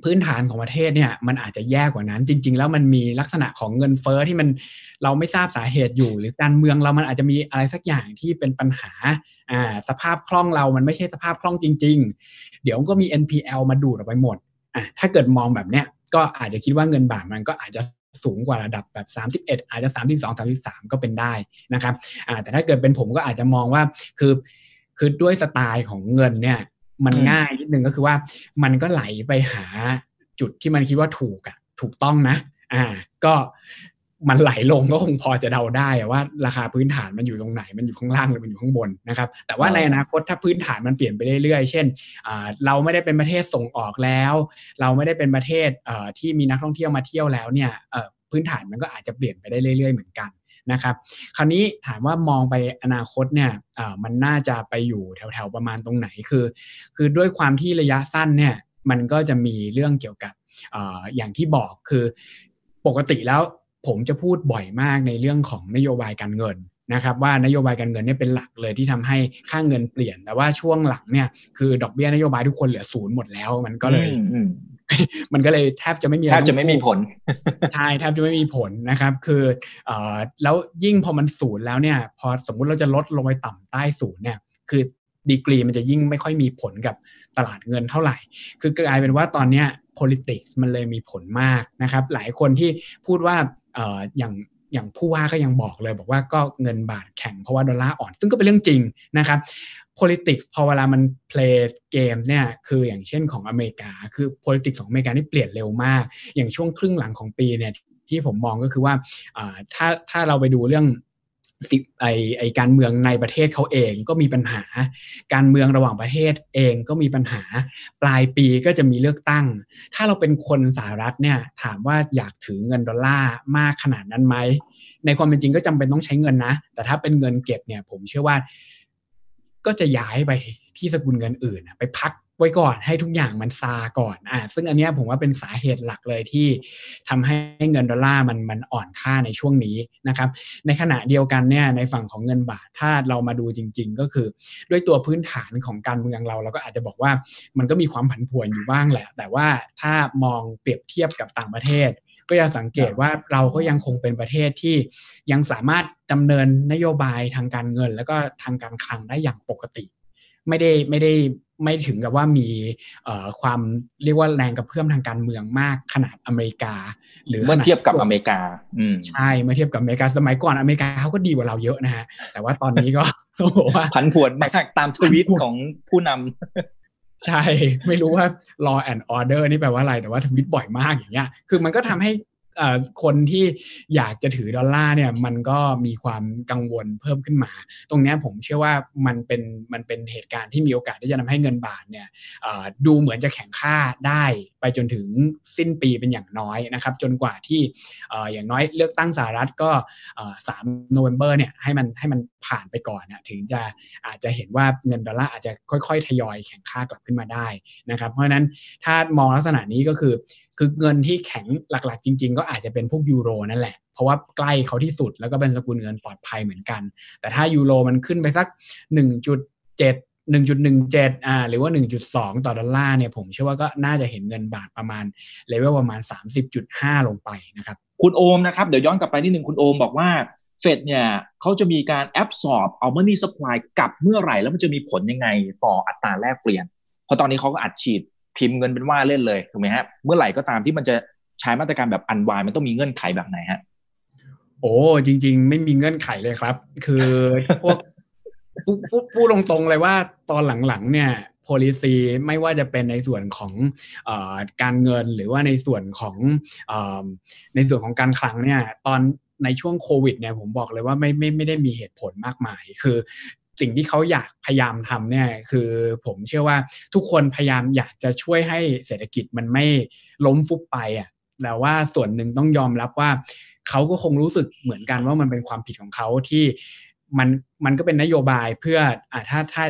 Speaker 3: พื้นฐานของประเทศเนี่ยมันอาจจะแย่กว่านั้น จริง ๆ แล้วมันมีลักษณะของเงินเฟอ้อที่มันเราไม่ทราบสาเหตุอยู่ หรือการเมืองเรามันอาจจะมีอะไรสักอย่างที่เป็นปัญหาอ่าสภาพคล่องเรามันไม่ใช่สภาพคล่องจริง ๆ เดี๋ยวก็มี NPL มาดูดออกไปหมดอ่าถ้าเกิดมองแบบเนี้ยก็อาจจะคิดว่าเงินบาทมันก็อาจจะสูงกว่าระดับแบบ 31 อาจจะ 32 33 ก็เป็นได้นะครับแต่ถ้าเกิดเป็นผมก็อาจจะมองว่าคือคือด้วยสไตล์ของเงินเนี่ย มันง่ายนิดนึงก็คือว่ามันก็ไหลไปหาจุดที่มันคิดว่าถูกอะถูกต้องนะ อ่า ก็มันไหลลงก็คงพอจะเดาได้ว่า ราคาพื้นฐานมันอยู่ตรงไหนมันอยู่ข้างล่างหรือมันอยู่ข้างบนนะครับ แต่ว่าในอนาคตถ้าพื้นฐานมันเปลี่ยนไปเรื่อยๆ เช่นเราไม่ได้เป็นประเทศส่งออกแล้ว เราไม่ได้เป็นประเทศที่มีนักท่องเที่ยวมาเที่ยวแล้วเนี่ยพื้นฐานมันก็อาจจะเปลี่ยนไปได้เรื่อยๆ เหมือนกัน นะครับ คราวนี้ถามว่ามองไปอนาคตเนี่ยมันน่าจะไปอยู่แถวๆประมาณตรงไหนคือ คือด้วยความที่ระยะสั้นเนี่ยมันก็จะมีเรื่องเกี่ยวกับออย่างที่บอกคือปกติแล้วผมจะพูดบ่อยมากในเรื่องของนโยบายการเงินนะครับว่านโยบายการเงินเนี่ยเป็นหลักเลยที่ทำให้ค่าเงินเปลี่ยน แต่ว่าช่วงหลังเนี่ยคือดอกเบี้ยนโยบายทุกคนเหลือศูนย์หมดแล้ว มันก็เลย มันก็เลยแทบจะไม่มี
Speaker 2: แทบจะไม่มีผล
Speaker 3: ใช่แทบจะไม่มีผลนะครับ คือเอ่อแล้วยิ่งพอมันศูนย์แล้วเนี่ย พอสมมุติเราจะลดลงไปต่ำใต้ศูนย์เนี่ย คือดีกรีมันจะยิ่งไม่ค่อยมีผลกับตลาดเงินเท่าไหร่ คือกลายเป็นว่าตอนเนี้ย politics มันเลยมีผลมากนะครับ หลายคนที่พูดว่าเอ่ออย่างอย่างผู้ว่าก็ยังบอกเลยบอกว่าก็เงินบาทแข็งเพราะว่าดอลลาร์อ่อน ซึ่งก็เป็นเรื่องจริงนะครับ politics พอเวลามัน play เกมเนี่ยคืออย่างเช่นของอเมริกา คือ politics ของอเมริกานี่เปลี่ยนเร็วมาก อย่างช่วงครึ่งหลังของปีเนี่ยที่ผมมองก็คือว่าถ้าถ้าเราไปดูเรื่องสิไอไอการเมืองในประเทศเขาเองก็มีปัญหา การเมืองระหว่างประเทศเองก็มีปัญหา ปลายปีก็จะมีเลือกตั้ง ถ้าเราเป็นคนสหรัฐเนี่ยถามว่าอยากถือเงินดอลลาร์มากขนาดนั้นไหม ในความเป็นจริงก็จำเป็นต้องใช้เงินนะ แต่ถ้าเป็นเงินเก็บเนี่ยผมเชื่อว่า ก็จะย้ายไปที่สกุลเงินอื่น ไปพักไว้ก่อนให้ทุกอย่างมันซาก่อนอ่าซึ่งอันนี้ผมว่าเป็นสาเหตุหลักเลยที่ทำให้เงินดอลลาร์มันมันอ่อนค่าในช่วงนี้นะครับ ในขณะเดียวกันเนี่ยในฝั่งของเงินบาทถ้าเรามาดูจริง ๆ ก็คือ ด้วยตัวพื้นฐานของการเมืองเรา เราก็อาจจะบอกว่ามันก็มีความผันผวนอยู่บ้างแหละ แต่ว่าถ้ามองเปรียบเทียบกับต่างประเทศ ก็จะสังเกตว่าเราก็ยังคงเป็นประเทศที่ยังสามารถดำเนินนโยบายทางการเงิน แล้วก็ทางการคลังได้อย่างปกติ ไม่ได้ไม่ได้ไม่ถึงกับว่ามีความเรียกว่าแรงกระเพื่อมทางการเมืองมากขนาดอเมริกา หรือ
Speaker 2: เมื่อเทียบกับอเมริกา
Speaker 3: ใช่เมื่อเทียบกับอเมริกาสมัยก่อนอเมริกาเขาก็ดีกว่าเราเยอะนะฮะแต่ว่าตอนนี้ก็ต้องบอกว่า
Speaker 2: ผันผวนมากตามทวิตของผู้นำ
Speaker 3: ใช่ ไม่รู้ว่า law and order นี่แปลว่าอะไรแต่ว่าทวิตบ่อยมากอย่างเงี้ย คือมันก็ทำให้ คนที่อยากจะถือดอลลาร์เนี่ยมันก็มีความกังวลเพิ่มขึ้นมา ตรงนี้ผมเชื่อว่ามันเป็นมันเป็นเหตุการณ์ที่มีโอกาสที่จะทำให้เงินบาทเนี่ยดูเหมือนจะแข็งค่าได้ไปจนถึงสิ้นปีเป็นอย่างน้อยนะครับจนกว่าที่อย่างน้อยเลือกตั้งสหรัฐก็สามโนเวม ber เนี่ยให้มันให้มันผ่านไปก่อนนะถึงจะอาจจะเห็นว่าเงินดอลลาร์อาจจะค่อยๆ ทยอยแข็งค่ากลับขึ้นมาได้นะครับ เพราะฉะนั้นถ้ามองลักษณะนี้ก็คือ คือเงินที่แข็งหลักๆ จริง ๆ ก็อาจจะเป็นพวกยูโรนั่นแหละ เพราะว่าใกล้เขาที่สุดแล้วก็เป็นสกุลเงินปลอดภัยเหมือนกัน แต่ถ้ายูโรมันขึ้นไปสัก 1.7 1.17อ่าหรือว่า 1.2 ต่อดอลลาร์เนี่ยผมเชื่อว่าก็น่าจะเห็นเงินบาทประมาณเลเวลประมาณ 30.5 ลงไปนะครับ
Speaker 2: คุณโอมนะครับ เดี๋ยวย้อนกลับไปนิดนึงคุณโอมบอกว่าเฟดเนี่ยเขาจะมีการแอบสอบเอาเมนี่สปายกลับเมื่อไหร่ แล้วมันจะมีผลยังไงต่ออัตราแลกเปลี่ยน เพราะตอนนี้เขาก็อัดฉีด พิมพ์เงินเป็นว่าเล่นเลยถูกไหมฮะเมื่อไหร่ก็ตามที่มันจะใช้มาตรการแบบอันวายมันต้องมีเงื่อนไขแบบไหนฮะ
Speaker 3: โอ้จริง ๆ ไม่มีเงื่อนไขเลยครับ คือพวกพูดพูดตรงๆเลยว่าตอนหลังๆเนี่ย policy ไม่ว่าจะเป็นในส่วนของอการเงินหรือว่าในส่วนของอในส่วนของการคลังเนี่ยตอนในช่วงโควิดเนี่ยผมบอกเลยว่าไม่ไม่ไม่ได้มีเหตุผลมากมาย คือ สิ่งที่เขาอยากพยายามทำเนี่ยคือผมเชื่อว่าทุกคนพยายามอยากจะช่วยให้เศรษฐกิจมันไม่ล้มฟุบไปอะแต่ว่าส่วนหนึ่งต้องยอมรับว่าเขาก็คงรู้สึกเหมือนกันว่ามันเป็นความผิดของเขาที่มันมันก็เป็นนโยบายเพื่ออ่าถ้าถ้า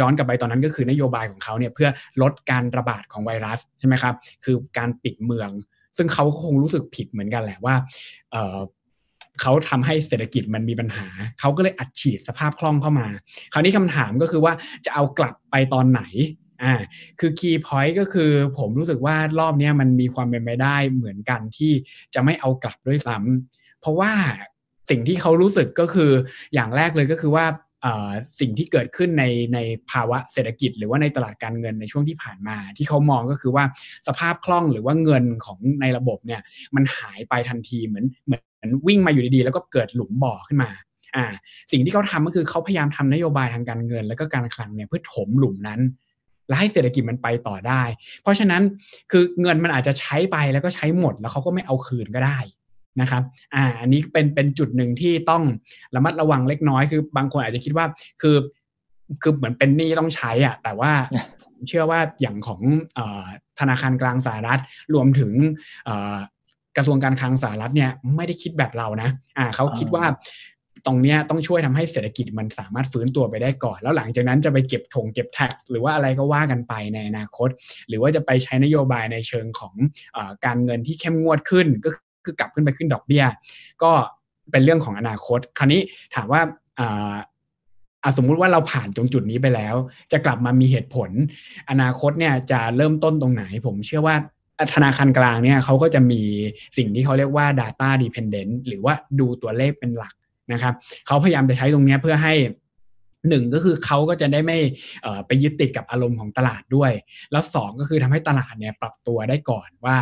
Speaker 3: ย้อนกลับไปตอนนั้นก็คือนโยบายของเขาเนี่ยเพื่อลดการระบาดของไวรัสใช่ไหมครับ คือการปิดเมือง ซึ่งเขาก็คงรู้สึกผิดเหมือนกันแหละว่า เขาทำให้เศรษฐกิจมันมีปัญหา เขาก็เลยอัดฉีดสภาพคล่องเข้ามา คราวนี้คำถามก็คือว่าจะเอากลับไปตอนไหนอ่าคือคีย์พอยต์ก็คือผมรู้สึกว่ารอบนี้มันมีความเป็นไปได้เหมือนกันที่จะไม่เอากลับด้วยซ้ำเพราะว่าสิ่งที่เขารู้สึกก็คืออย่างแรกเลยก็คือว่าสิ่งที่เกิดขึ้นในในภาวะเศรษฐกิจ หรือว่าในตลาดการเงินในช่วงที่ผ่านมา ที่เขามองก็คือว่าสภาพคล่องหรือว่าเงินของในระบบเนี่ยมันหายไปทันทีเหมือนเหมือน วิ่งมาอยู่ดีๆ แล้วก็เกิดหลุมบ่อขึ้นมาอ่าสิ่งที่เขาทำก็คือเขาพยายามทำนโยบายทางการเงิน แล้วก็การคลังเนี่ยเพื่อถมหลุมนั้น และให้เศรษฐกิจมันไปต่อได้ เพราะฉะนั้นคือเงินมันอาจจะใช้ไปแล้วก็ใช้หมด แล้วเขาก็ไม่เอาคืนก็ได้นะครับ อ่า อันนี้เป็นเป็นจุดหนึ่งที่ต้องระมัดระวังเล็กน้อย คือบางคนอาจจะคิดว่าคือคือเหมือนเป็นหนี้ต้องใช้อะ แต่ว่าผมเชื่อว่าอย่างของอธนาคารกลางสหรัฐรวมถึง กระทรวงการคลังสหรัฐเนี่ยไม่ได้คิดแบบเรานะอ่าเขาคิดว่าตรงนี้ต้องช่วยทำให้เศรษฐกิจมันสามารถฟื้นตัวไปได้ก่อน แล้วหลังจากนั้นจะไปเก็บถงเก็บแท็กหรือว่าอะไรก็ว่ากันไปในอนาคต หรือว่าจะไปใช้นโยบายในเชิงของอการเงินที่เข้มงวดขึ้นก็คือกลับขึ้นไปขึ้นดอกเบี้ย ก็เป็นเรื่องของอนาคต คราวนี้ถามว่าอ่าสมมุติว่าเราผ่านตรงจุดนี้ไปแล้ว จะกลับมามีเหตุผล อนาคตเนี่ยจะเริ่มต้นตรงไหน ผมเชื่อว่า ธนาคารกลางเนี่ยเขาก็จะมีสิ่งที่เขาเรียกว่า data dependent หรือว่าดูตัวเลขเป็นหลักนะครับเขาพยายามจะใช้ตรงนี้เพื่อให้หนึ่งก็คือเขาก็จะได้ไม่ไปยึดติดกับอารมณ์ของตลาดด้วย แล้วสองก็คือทำให้ตลาดเนี่ยปรับตัวได้ก่อนว่า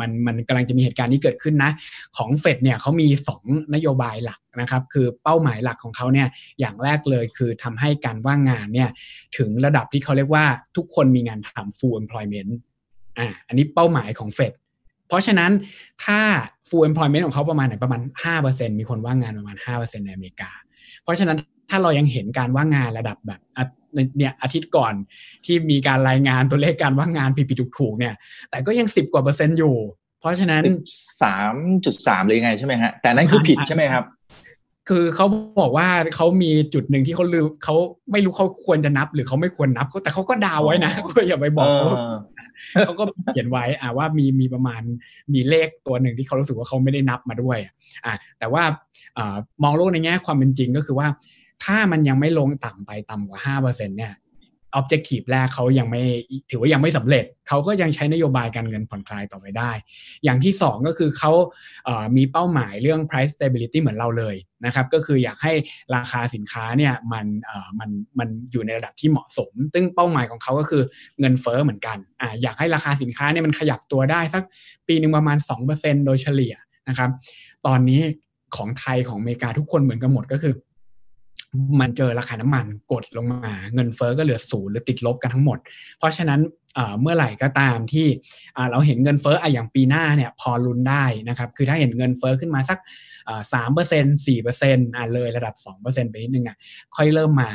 Speaker 3: มันมันกำลังจะมีเหตุการณ์นี้เกิดขึ้นนะ ของเฟดเนี่ยเขามี 2 นโยบายหลักนะครับ คือเป้าหมายหลักของเขาเนี่ยอย่างแรกเลยคือทำให้การว่างงานเนี่ยถึงระดับที่เขาเรียกว่าทุกคนมีงานทำ full employment อ่าอันนี้เป้าหมายของเฟดเพราะฉะนั้นถ้า full employment ของเขาประมาณไหนประมาณ 5%มีคนว่างงานประมาณ 5%ในอเมริกา เพราะฉะนั้นถ้าเรายังเห็นการว่างงานระดับแบบเนี่ยอาทิตย์ก่อนที่มีการรายงานตัวเลขการว่างงานผิดๆถูกๆเนี่ย แต่ก็ยังสิบกว่าเปอร์เซ็นต์อยู่ เพราะฉะนั้น
Speaker 2: สามจุดสามเลยไงใช่ไหมฮะแต่นั่นคือผิดใช่ไหมครับ
Speaker 3: คือเขาบอกว่าเขามีจุดหนึ่งที่เขาลืมเขาไม่รู้เขาควรจะนับ หรือเขาไม่ควรนับแต่เขาก็ดาวไว้นะก็อย่าไปบอกเขาเขาก็เขียนไว้อ่าว่ามีมีประมาณมีเลขตัวหนึ่งที่เขารู้สึกว่าเขาไม่ได้นับมาด้วยอ่าแต่ว่าอ่ามองโลกในแง่ความเป็นจริงก็คือว่า ถ้ามันยังไม่ลงต่ำไปต่ำกว่า5%เนี่ย ออบเจกตีฟแรกเขายังไม่ถือว่ายังไม่สำเร็จ เขาก็ยังใช้นโยบายการเงินผ่อนคลายต่อไปได้ อย่างที่ 2 ก็คือเขาเมีเป้าหมายเรื่อง price stability เหมือนเราเลยนะครับก็คืออยากให้ราคาสินค้าเนี่ยมันมันมันอยู่ในระดับที่เหมาะสม ซึ่งเป้าหมายของเขาก็คือเงินเฟอ้อเหมือนกันออยากให้ราคาสินค้าเนี่ยมันขยับตัวได้สักปีหนึ่งประมาณ 2%โดยเฉลี่ยนะครับ ตอนนี้ของไทยของอเมริกาทุกคนเหมือนกันหมดก็คือ มันเจอราคาน้ำมันกดลงมา เงินเฟอ้อก็เหลือศูนย์หรือติดลบกันทั้งหมด เพราะฉะนั้นเมื่อไหร่ก็ตามที่เราเห็นเงินเฟอ้ออย่างปีหน้าเนี่ยพอลุ้นได้นะครับ คือถ้าเห็นเงินเฟอ้อขึ้นมาสักสามเปอร์เซ็นต์สี่เปอร์เซ็นต์เลยระดับสองเปอร์เซ็นต์ไปนิดนึงอะค่อยเริ่มมา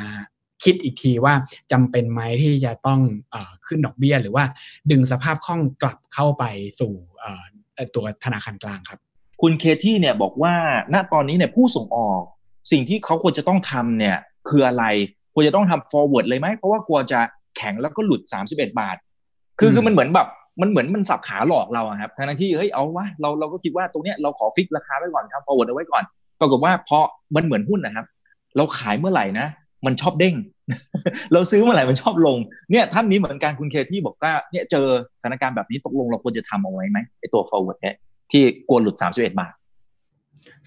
Speaker 3: คิดอีกทีว่าจำเป็นไหมที่จะต้องอขึ้นดอกเบี้ย หรือว่าดึงสภาพคล่องกลับเข้าไปสู่ตัวธนาคารกลางครับ
Speaker 2: คุณเคที่เนี่ยบอกว่าณตอนนี้เนี่ยผู้ส่งออก สิ่งที่เขาควรจะต้องทำเนี่ยคืออะไรควรจะต้องทำ forward เลยไหมเพราะว่ากลัวจะแข็งแล้วก็หลุด 31 บาท คือคือมันเหมือนแบบมันเหมือนมันสับขาหลอกเราครับทั้งที่เฮ้ยเอาวะเราเราก็คิดว่าตรงเนี้ยเราขอฟิกราคาไว้ก่อนทำ forward เอาไว้ก่อน ปรากฏว่าพอมันเหมือนหุ้นนะครับ เราขายเมื่อไหร่นะ มันชอบเด้ง เราซื้อเมื่อไหร่มันชอบลงเนี่ยท่านนี้เหมือนกันคุณเคที่บอกว่าเนี่ยเจอสถานการณ์แบบนี้ตกลงเราควรจะทำเอาไว้ไหมไอตัว forward เนี่ยที่กลัวหลุด 31 บาท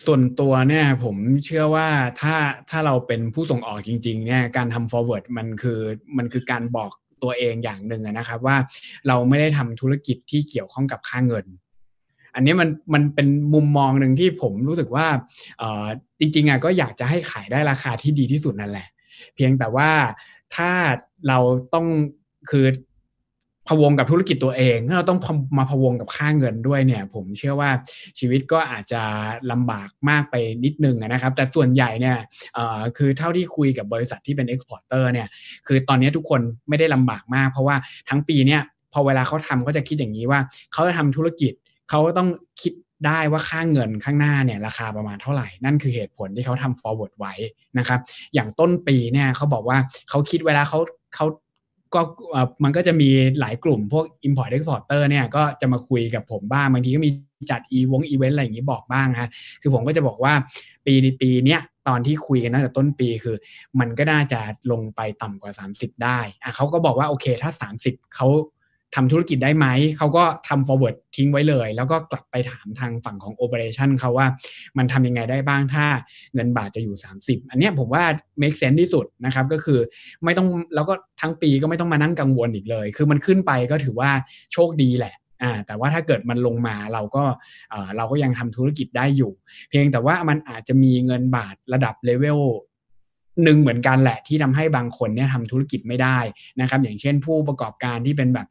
Speaker 3: ส่วนตัวเนี่ยผมเชื่อว่าถ้าถ้าเราเป็นผู้ส่งออกจริงๆเนี่ยการทำ forward มันคือมันคือการบอกตัวเองอย่างหนึ่งนะครับว่าเราไม่ได้ทำธุรกิจที่เกี่ยวข้องกับค่าเงิน อันนี้มันมันเป็นมุมมองหนึ่งที่ผมรู้สึกว่าจริงๆอะก็อยากจะให้ขายได้ราคาที่ดีที่สุดนั่นแหละ เพียงแต่ว่าถ้าเราต้องคือ พะวงกับธุรกิจตัวเองถ้าเราต้องมาพะวงกับค่าเงินด้วยเนี่ย ผมเชื่อว่าชีวิตก็อาจจะลำบากมากไปนิดนึงนะครับ แต่ส่วนใหญ่เนี่ยคือเท่าที่คุยกับบริษัทที่เป็น exporter เนี่ยคือตอนนี้ทุกคนไม่ได้ลำบากมาก เพราะว่าทั้งปีเนี่ยพอเวลาเขาทำก็จะคิดอย่างนี้ว่าเขาจะทำธุรกิจเขาก็ต้องคิดได้ว่าค่าเงินข้างหน้าเนี่ยราคาประมาณเท่าไหร่ นั่นคือเหตุผลที่เขาทำ forward ไว้นะครับ อย่างต้นปีเนี่ยเขาบอกว่าเขาคิดเวลาเขาเขา ก็มันก็จะมีหลายกลุ่มพวก import exporter เนี่ยก็จะมาคุยกับผมบ้างบางทีก็มีจัดอีวงอีเวนต์อะไรอย่างนี้บอกบ้างฮะคือผมก็จะบอกว่าปีนปีเนี้ยตอนที่คุยกันตั้งแต่ต้นปีคือ มันก็น่าจะลงไปต่ำกว่า 30 ได้อะเขาก็บอกว่าโอเคถ้า 30เขา ทำธุรกิจได้ไหม เขาก็ทำ forward ทิ้งไว้เลย แล้วก็กลับไปถามทางฝั่งของ operation เขาว่ามันทำยังไงได้บ้างถ้าเงินบาทจะอยู่ 30 อันนี้ผมว่า make sense ที่สุดนะครับก็คือไม่ต้องแล้วก็ทั้งปีก็ไม่ต้องมานั่งกังวลอีกเลย คือมันขึ้นไปก็ถือว่าโชคดีแหละอ่าแต่ว่าถ้าเกิดมันลงมาเราก็เราก็ยังทำธุรกิจได้อยู่ เพียงแต่ว่ามันอาจจะมีเงินบาทระดับเลเวล หนึ่งเหมือนกันแหละที่ทำให้บางคนเนี่ยทำธุรกิจไม่ได้นะครับ อย่างเช่นผู้ประกอบการที่เป็นแบบ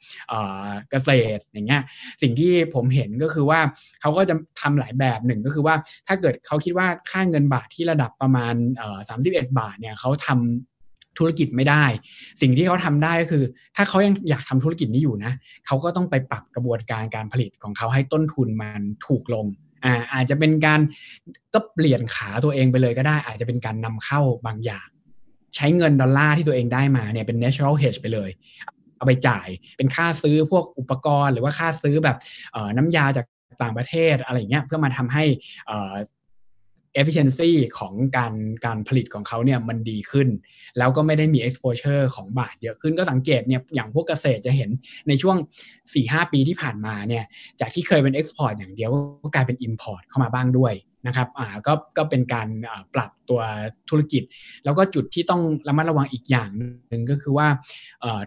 Speaker 3: เกษตรอย่างเงี้ยสิ่งที่ผมเห็นก็คือว่าเขาก็จะทำหลายแบบหนึ่งก็คือว่าถ้าเกิดเขาคิดว่าค่าเงินบาทที่ระดับประมาณสามสิบเอ็ดบาทเนี่ยเขาทำธุรกิจไม่ได้ สิ่งที่เขาทำได้ก็คือ ถ้าเขายังอยากทำธุรกิจนี้อยู่นะเขาก็ต้องไปปรับกระบวนการการผลิตของเขาให้ต้นทุนมันถูกลง อ่าอาจจะเป็นการก็เปลี่ยนขาตัวเองไปเลยก็ได้ อาจจะเป็นการนำเข้าบางอย่าง ใช้เงินดอลลาร์ที่ตัวเองได้มาเนี่ยเป็น natural hedge ไปเลยเอาไปจ่ายเป็นค่าซื้อพวกอุปกรณ์ หรือว่าค่าซื้อแบบน้ำยาจากต่างประเทศอะไรเงี้ยเพื่อมาทำให้ efficiency ของการการผลิตของเขาเนี่ยมันดีขึ้น แล้วก็ไม่ได้มี exposure ของบาทเยอะขึ้นก็สังเกตเนี่ยอย่างพวกเกษตรจะเห็นในช่วง 4-5 ปีที่ผ่านมาเนี่ยจากที่เคยเป็น export อย่างเดียวก็กลายเป็น import เข้ามาบ้างด้วย นะครับอ่าก็ก็เป็นการปรับตัวธุรกิจ แล้วก็จุดที่ต้องระมัดระวังอีกอย่างหนึ่งก็คือว่า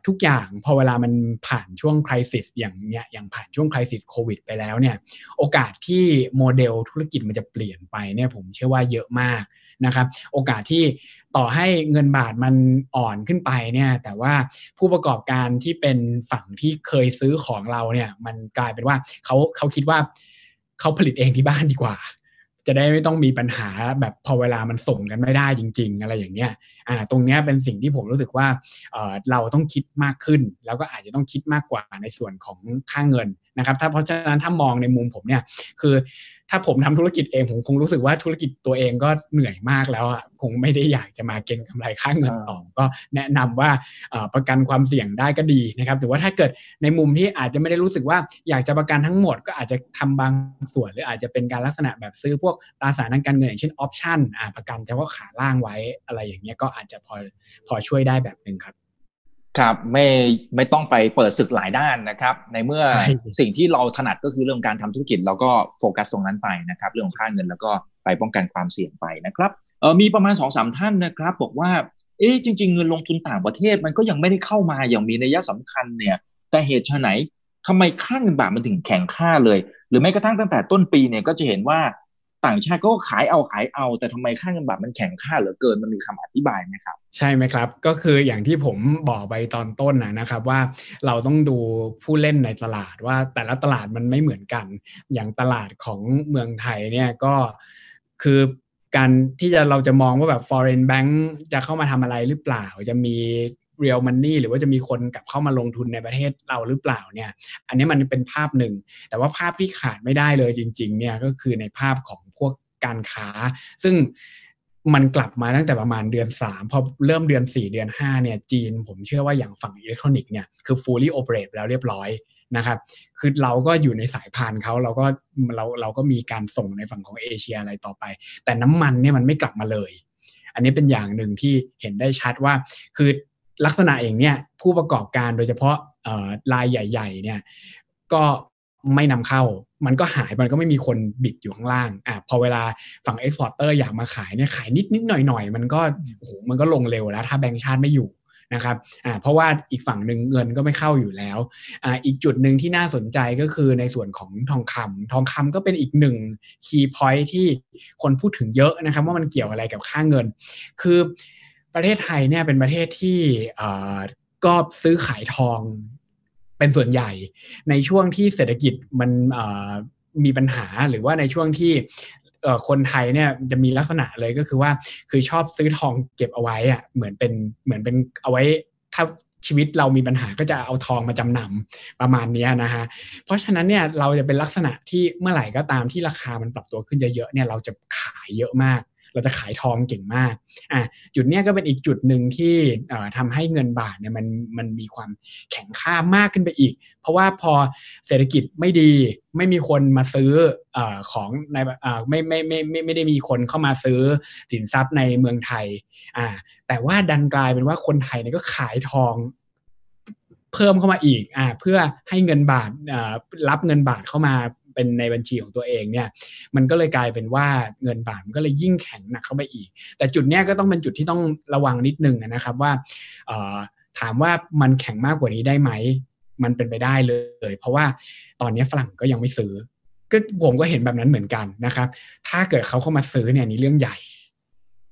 Speaker 3: ทุกอย่างพอเวลามันผ่านช่วงคริสิสอย่างเนี้ยอย่างผ่านช่วงคริสิสโควิดไปแล้วเนี่ยโอกาสที่โมเดลธุรกิจมันจะเปลี่ยนไปเนี่ยผมเชื่อว่าเยอะมากนะครับโอกาสที่ต่อให้เงินบาทมันอ่อนขึ้นไปเนี่ยแต่ว่าผู้ประกอบการที่เป็นฝั่งที่เคยซื้อของเราเนี่ยมันกลายเป็นว่าเขาเขาคิดว่าเขาผลิตเองที่บ้านดีกว่า จะได้ไม่ต้องมีปัญหาแบบพอเวลามันส่งกันไม่ได้จริง ๆ อะไรอย่างเงี้ย อ่าตรงเนี้ยเป็นสิ่งที่ผมรู้สึกว่าเออเราต้องคิดมากขึ้น แล้วก็อาจจะต้องคิดมากกว่าในส่วนของค่าเงินนะครับถ้าเพราะฉะนั้นถ้ามองในมุมผมเนี่ยคือ ถ้าผมทำธุรกิจเองผมคงรู้สึกว่าธุรกิจตัวเองก็เหนื่อยมากแล้วอะคงไม่ได้อยากจะมาเก็งกำไรค่าเงินต่อก็แนะนำว่าประกันความเสี่ยงได้ก็ดีนะครับแต่ว่าถ้าเกิดในมุมที่อาจจะไม่ได้รู้สึกว่าอยากจะประกันทั้งหมด ก็อาจจะทำบางส่วน หรืออาจจะเป็นการลักษณะแบบซื้อพวกตราสารทางการเงินอย่างเช่นออปชั่นประกันเฉพาะขาล่างไว้อะไรอย่างเงี้ยก็อาจจะพอพอช่วยได้แบบหนึ่งครับ
Speaker 2: ครับไม่ไม่ต้องไปเปิดศึกหลายด้านนะครับ ในเมื่อสิ่งที่เราถนัดก็คือเรื่องการทำธุรกิจเราก็โฟกัสตรงนั้นไปนะครับ เรื่องของค่าเงินแล้วก็ไปป้องกันความเสี่ยงไปนะครับเออมีประมาณสองสามท่านนะครับ บอกว่าเอ๊ะจริง ๆ เงินลงทุนต่างประเทศมันก็ยังไม่ได้เข้ามาอย่างมีนัยสำคัญเนี่ย แต่เหตุไฉนทำไมค่าเงินบาทมันถึงแข็งค่าเลย หรือแม้กระทั่งตั้งแต่ต้นปีเนี่ยก็จะเห็นว่า ต่างชาติก็ขายเอาขายเอา แต่ทำไมค่าเงินบาทมันแข็งค่าเหลือเกินมันมีคำอธิบายไหมครับ
Speaker 3: ใช่ไหมครับ ก็คืออย่างที่ผมบอกไปตอนต้นนะนะครับว่าเราต้องดูผู้เล่นในตลาดว่าแต่ละตลาดมันไม่เหมือนกัน อย่างตลาดของเมืองไทยเนี่ยก็คือการที่จะเราจะมองว่าแบบ foreign bank จะเข้ามาทำอะไรหรือเปล่า จะมี เรียลมันนี่หรือว่าจะมีคนกลับเข้ามาลงทุนในประเทศเราหรือเปล่าเนี่ยอันนี้มันเป็นภาพหนึ่ง แต่ว่าภาพที่ขาดไม่ได้เลยจริงๆเนี่ยก็คือในภาพของพวกการค้า ซึ่งมันกลับมาตั้งแต่ประมาณเดือน3พอเริ่มเดือน 4 เดือน5เนี่ยจีนผมเชื่อว่าอย่างฝั่งอิเล็กทรอนิกส์เนี่ยคือ fully operate แล้วเรียบร้อยนะครับคือเราก็อยู่ในสายพานเขาเราก็เราเราก็มีการส่งในฝั่งของเอเชียอะไรต่อไป แต่น้ำมันเนี่ยมันไม่กลับมาเลย อันนี้เป็นอย่างหนึ่งที่เห็นได้ชัดว่า คือ ลักษณะอย่างเนี้ยผู้ประกอบการโดยเฉพาะรายใหญ่ ๆ เนี่ยก็ไม่นำเข้า มันก็หายมันก็ไม่มีคน bid อยู่ข้างล่างอะพอเวลาฝั่ง exporter อยากมาขายเนี่ยขายนิดนิดหน่อยหน่อยมันก็โอ้โหมันก็ลงเร็วแล้ว ถ้าแบงก์ชาติไม่อยู่นะครับอ่าเพราะว่าอีกฝั่งหนึ่งเงินก็ไม่เข้าอยู่แล้วอ่าอีกจุดหนึ่งที่น่าสนใจก็คือในส่วนของทองคำทองคำก็เป็นอีกหนึ่งคีย์พอยที่คนพูดถึงเยอะนะครับ ว่ามันเกี่ยวอะไรกับค่าเงิน คือ ประเทศไทยเนี่ยเป็นประเทศที่อ่าก็ซื้อขายทองเป็นส่วนใหญ่ ในช่วงที่เศรษฐกิจมันมีปัญหาหรือว่าในช่วงที่คนไทยเนี่ยจะมีลักษณะเลยก็คือว่าคือชอบซื้อทองเก็บเอาไว้อะเหมือนเป็นเหมือนเป็นเอาไว้ถ้าชีวิตเรามีปัญหาก็จะเอาทองมาจำนำประมาณนี้นะฮะเพราะฉะนั้นเนี่ยเราจะเป็นลักษณะที่เมื่อไหร่ก็ตามที่ราคามันปรับตัวขึ้นเยอะๆเนี่ยเราจะขายเยอะมาก เราจะขายทองเก่งมากอะจุดเนี้ยก็เป็นอีกจุดหนึ่งที่ทำให้เงินบาทเนี่ยมันมันมีความแข็งค่ามากขึ้นไปอีก เพราะว่าพอเศรษฐกิจไม่ดีไม่มีคนมาซื้ออของในไม่ไม่ไม่ไม่ไม่ได้มีคนเข้ามาซื้อสินทรัพย์ในเมืองไทยอ่าแต่ว่าดันกลายเป็นว่าคนไทยเนี่ยก็ขายทองเพิ่มเข้ามาอีกอ่าเพื่อให้เงินบาทอ่ารับเงินบาทเข้ามา เป็นในบัญชีของตัวเองเนี่ยมันก็เลยกลายเป็นว่าเงินบาทมันก็เลยยิ่งแข็งหนักเข้าไปอีก แต่จุดเนี้ยก็ต้องเป็นจุดที่ต้องระวังนิดนึงนะครับว่าถามว่ามันแข็งมากกว่านี้ได้ไหมมันเป็นไปได้เลย เพราะว่าตอนนี้ฝรั่งก็ยังไม่ซื้อ ก็ผมก็เห็นแบบนั้นเหมือนกันนะครับ ถ้าเกิดเขาเข้ามาซื้อเนี่ยนี่เรื่องใหญ่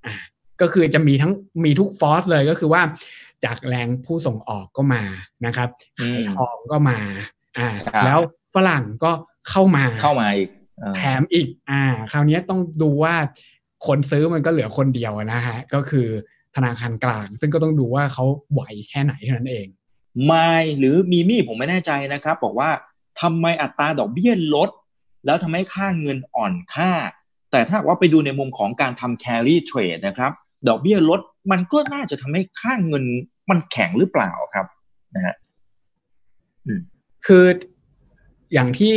Speaker 3: อ่าก็คือจะมีทั้งมีทุกฟอสเลยก็คือว่า จากแรงผู้ส่งออกก็มานะครับขายทองก็มาอ่าแล้ว ฝรั่งก็เข้ามา
Speaker 2: เข้ามาอีก
Speaker 3: แถมอีก อ่า คราวนี้ต้องดูว่าคนซื้อมันก็เหลือคนเดียวนะฮะ ก็คือธนาคารกลาง ซึ่งก็ต้องดูว่าเขาไหวแค่ไหนเท่านั้นเอง
Speaker 2: ไม่หรือมีมี่ผมไม่แน่ใจนะครับ บอกว่าทำไมอัตราดอกเบี้ยลด แล้วทำให้ค่าเงินอ่อนค่า แต่ถ้าว่าไปดูในมุมของการทำ carry trade นะครับ ดอกเบี้ยลดมันก็น่าจะทำให้ค่าเงินมันแข็งหรือเปล่าครับนะฮะ
Speaker 3: คือ อย่างที่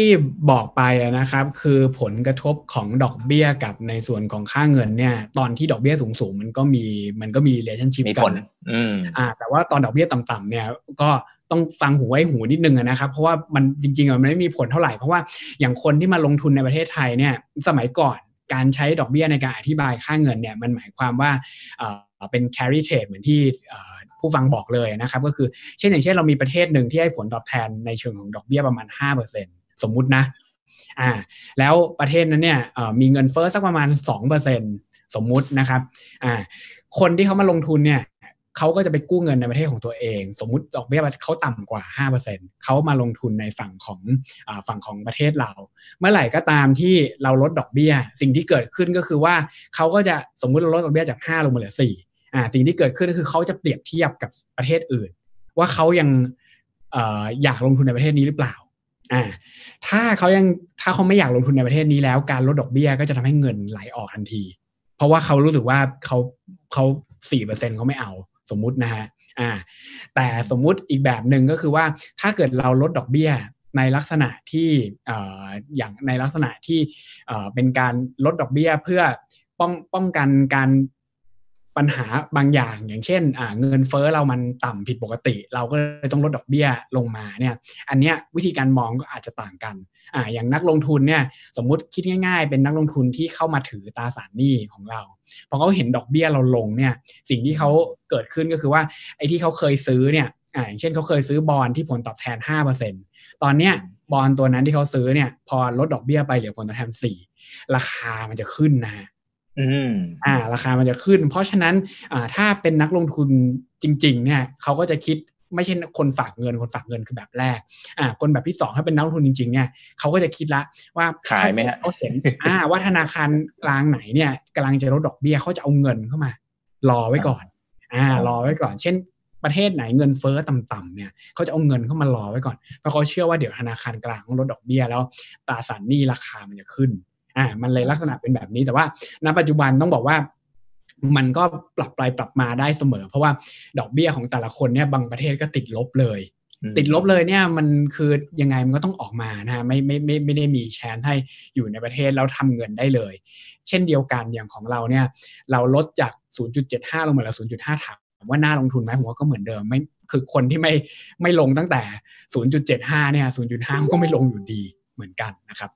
Speaker 3: บอกไปนะครับ คือผลกระทบของดอกเบี้ยกับในส่วนของค่าเงินเนี่ย ตอนที่ดอกเบี้ยสูงๆมันก็มีมันก็มี relationship
Speaker 2: กัน
Speaker 3: อืมอ่า แต่ว่าตอนดอกเบี้ยต่ำๆเนี่ย ก็ต้องฟังหูไว้หูนิดนึงนะครับ เพราะว่ามันจริงๆมันไม่มีผลเท่าไหร่เพราะว่าอย่างคนที่มาลงทุนในประเทศไทยเนี่ย สมัยก่อนการใช้ดอกเบี้ยในการอธิบายค่าเงินเนี่ยมันหมายความว่าเป็น carry trade เหมือนที่ ผู้ฟังบอกเลยนะครับ ก็คือเช่นอย่างเช่นเรามีประเทศหนึ่งที่ให้ผลตอบแทนในเชิงของดอกเบี้ยประมาณ 5%สมมุตินะอ่าแล้วประเทศนั้นเนี่ยมีเงินเฟ้อสักประมาณ 2%สมมุตินะครับอ่าคนที่เขามาลงทุนเนี่ยเขาก็จะไปกู้เงินในประเทศของตัวเอง สมมุติดอกเบี้ยเขาต่ำกว่า 5%เขามาลงทุนในฝั่งของอฝั่งของประเทศเรา เมื่อไหร่ก็ตามที่เราลดดอกเบี้ย สิ่งที่เกิดขึ้นก็คือว่าเขาก็จะสมมุติเราลดดอกเบี้ยจาก 5 ลงมาเหลือ 4 อ่าสิ่งที่เกิดขึ้นก็คือเขาจะเปรียบเทียบกับประเทศอื่น ว่าเขายังเอ่ออยากลงทุนในประเทศนี้หรือเปล่าอ่าถ้าเขายังถ้าเขาไม่อยากลงทุนในประเทศนี้แล้วการลดดอกเบี้ยก็จะทำให้เงินไหลออกทันที เพราะว่าเขารู้สึกว่าเขาเขาสี่เปอร์เซ็นเขาไม่เอาสมมุตินะฮะอ่าแต่สมมุติอีกแบบหนึ่งก็คือว่าถ้าเกิดเราลดดอกเบี้ยในลักษณะที่อย่างในลักษณะที่เป็นการลดดอกเบี้ยเพื่อป้องป้องกันการ ปัญหาบางอย่างอย่างเช่นเงินเฟ้อเรามันต่ำผิดปกติ เราก็เลยต้องลดดอกเบี้ยลงมาเนี่ยอันเนี้ยวิธีการมองก็อาจจะต่างกันอ่าอย่างนักลงทุนเนี่ยสมมุติคิดง่าย ๆ เป็นนักลงทุนที่เข้ามาถือตราสารหนี้ของเราพอเขาเห็นดอกเบี้ยเราลงเนี่ยสิ่งที่เขาเกิดขึ้นก็คือว่าไอ้ที่เขาเคยซื้อเนี่ยอ่าอย่างเช่นเขาเคยซื้อบอลที่ผลตอบแทน 5%ตอนเนี้ยบอลตัวนั้นที่เขาซื้อเนี่ยพอลดดอกเบี้ยไปเหลือผลตอบแทน4ราคามันจะขึ้นนะ อ่า ราคามันจะขึ้น เพราะฉะนั้นอ่าถ้าเป็นนักลงทุนจริง ๆ เนี่ยเขาก็จะคิดไม่ใช่คนฝากเงินคนฝากเงินคือแบบแรก อ่า คนแบบที่สองถ้าเป็นนักลงทุนจริง ๆ เนี่ยเขาก็จะคิดละว่า
Speaker 2: ขายไหมฮะ
Speaker 3: เขาเห็น อ่า ว่าธนาคารกลางไหนเนี่ยกำลังจะลดดอกเบี้ยเขาจะเอาเงินเข้ามา รอไว้ก่อน อ่า รอไว้ก่อน เช่น ประเทศไหนเงินเฟ้อต่ำๆเนี่ยเขาจะเอาเงินเข้ามารอไว้ก่อนเพราะเขาเชื่อว่าเดี๋ยวธนาคารกลางลดดอกเบี้ยแล้วตราสารหนี้ราคามันจะขึ้น อ่ามันเลยลักษณะเป็นแบบนี้แต่ว่าณปัจจุบันต้องบอกว่ามันก็ปรับไปปรับมาได้เสมอ เพราะว่าดอกเบี้ยของแต่ละคนเนี่ยบางประเทศก็ติดลบเลย ติดลบเลยเนี่ยมันคือยังไงมันก็ต้องออกมานะฮะไม่ไม่ไม่ไม่ได้มีแชนให้อยู่ในประเทศแล้วทำเงินได้เลย เช่นเดียวกันอย่างของเราเนี่ยเราลดจาก 0.75 ลงมาเหลือ0.5ถามว่าน่าลงทุนไหมผมว่าก็เหมือนเดิมไม่คือคนที่ไม่ไม่ลงตั้งแต่ 0.75 เนี่ย 0.5 ก็ไม่ลงอยู่ดีเหมือนกันนะครับ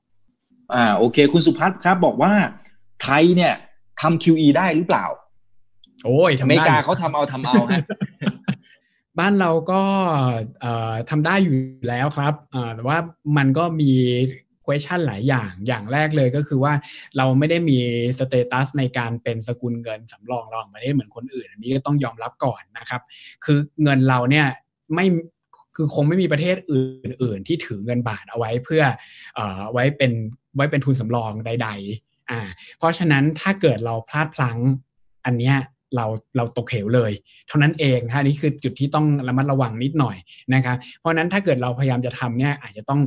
Speaker 2: อ่าโอเค คุณสุพัฒน์ครับ บอกว่าไทยเนี่ยทำ QE ได้หรือเปล่า
Speaker 3: โอ้ย
Speaker 2: อเมริกาเขาทำเอาทำเอาฮะ
Speaker 3: บ้านเราก็ทำได้อยู่แล้วครับแต่ว่ามันก็มี question หลายอย่าง อย่างแรกเลยก็คือว่าเราไม่ได้มีสเตตัสในการเป็นสกุลเงินสำรองรองประเทศเหมือนคนอื่น อันนี้ก็ต้องยอมรับก่อนนะครับ คือเงินเราเนี่ยไม่ คือคงไม่มีประเทศอื่น ๆ ที่ถือเงินบาทเอาไว้เพื่อเอไว้เป็นไว้เป็นทุนสำรองใด ๆ อ่า เพราะฉะนั้นถ้าเกิดเราพลาดพลั้งอันเนี้ยเราเราตกเหวเลย เท่านั้นเองนะนี่คือจุดที่ต้องระมัดระวังนิดหน่อยนะครับเพราะนั้นถ้าเกิดเราพยายามจะทำเนี่ยอาจจะต้อง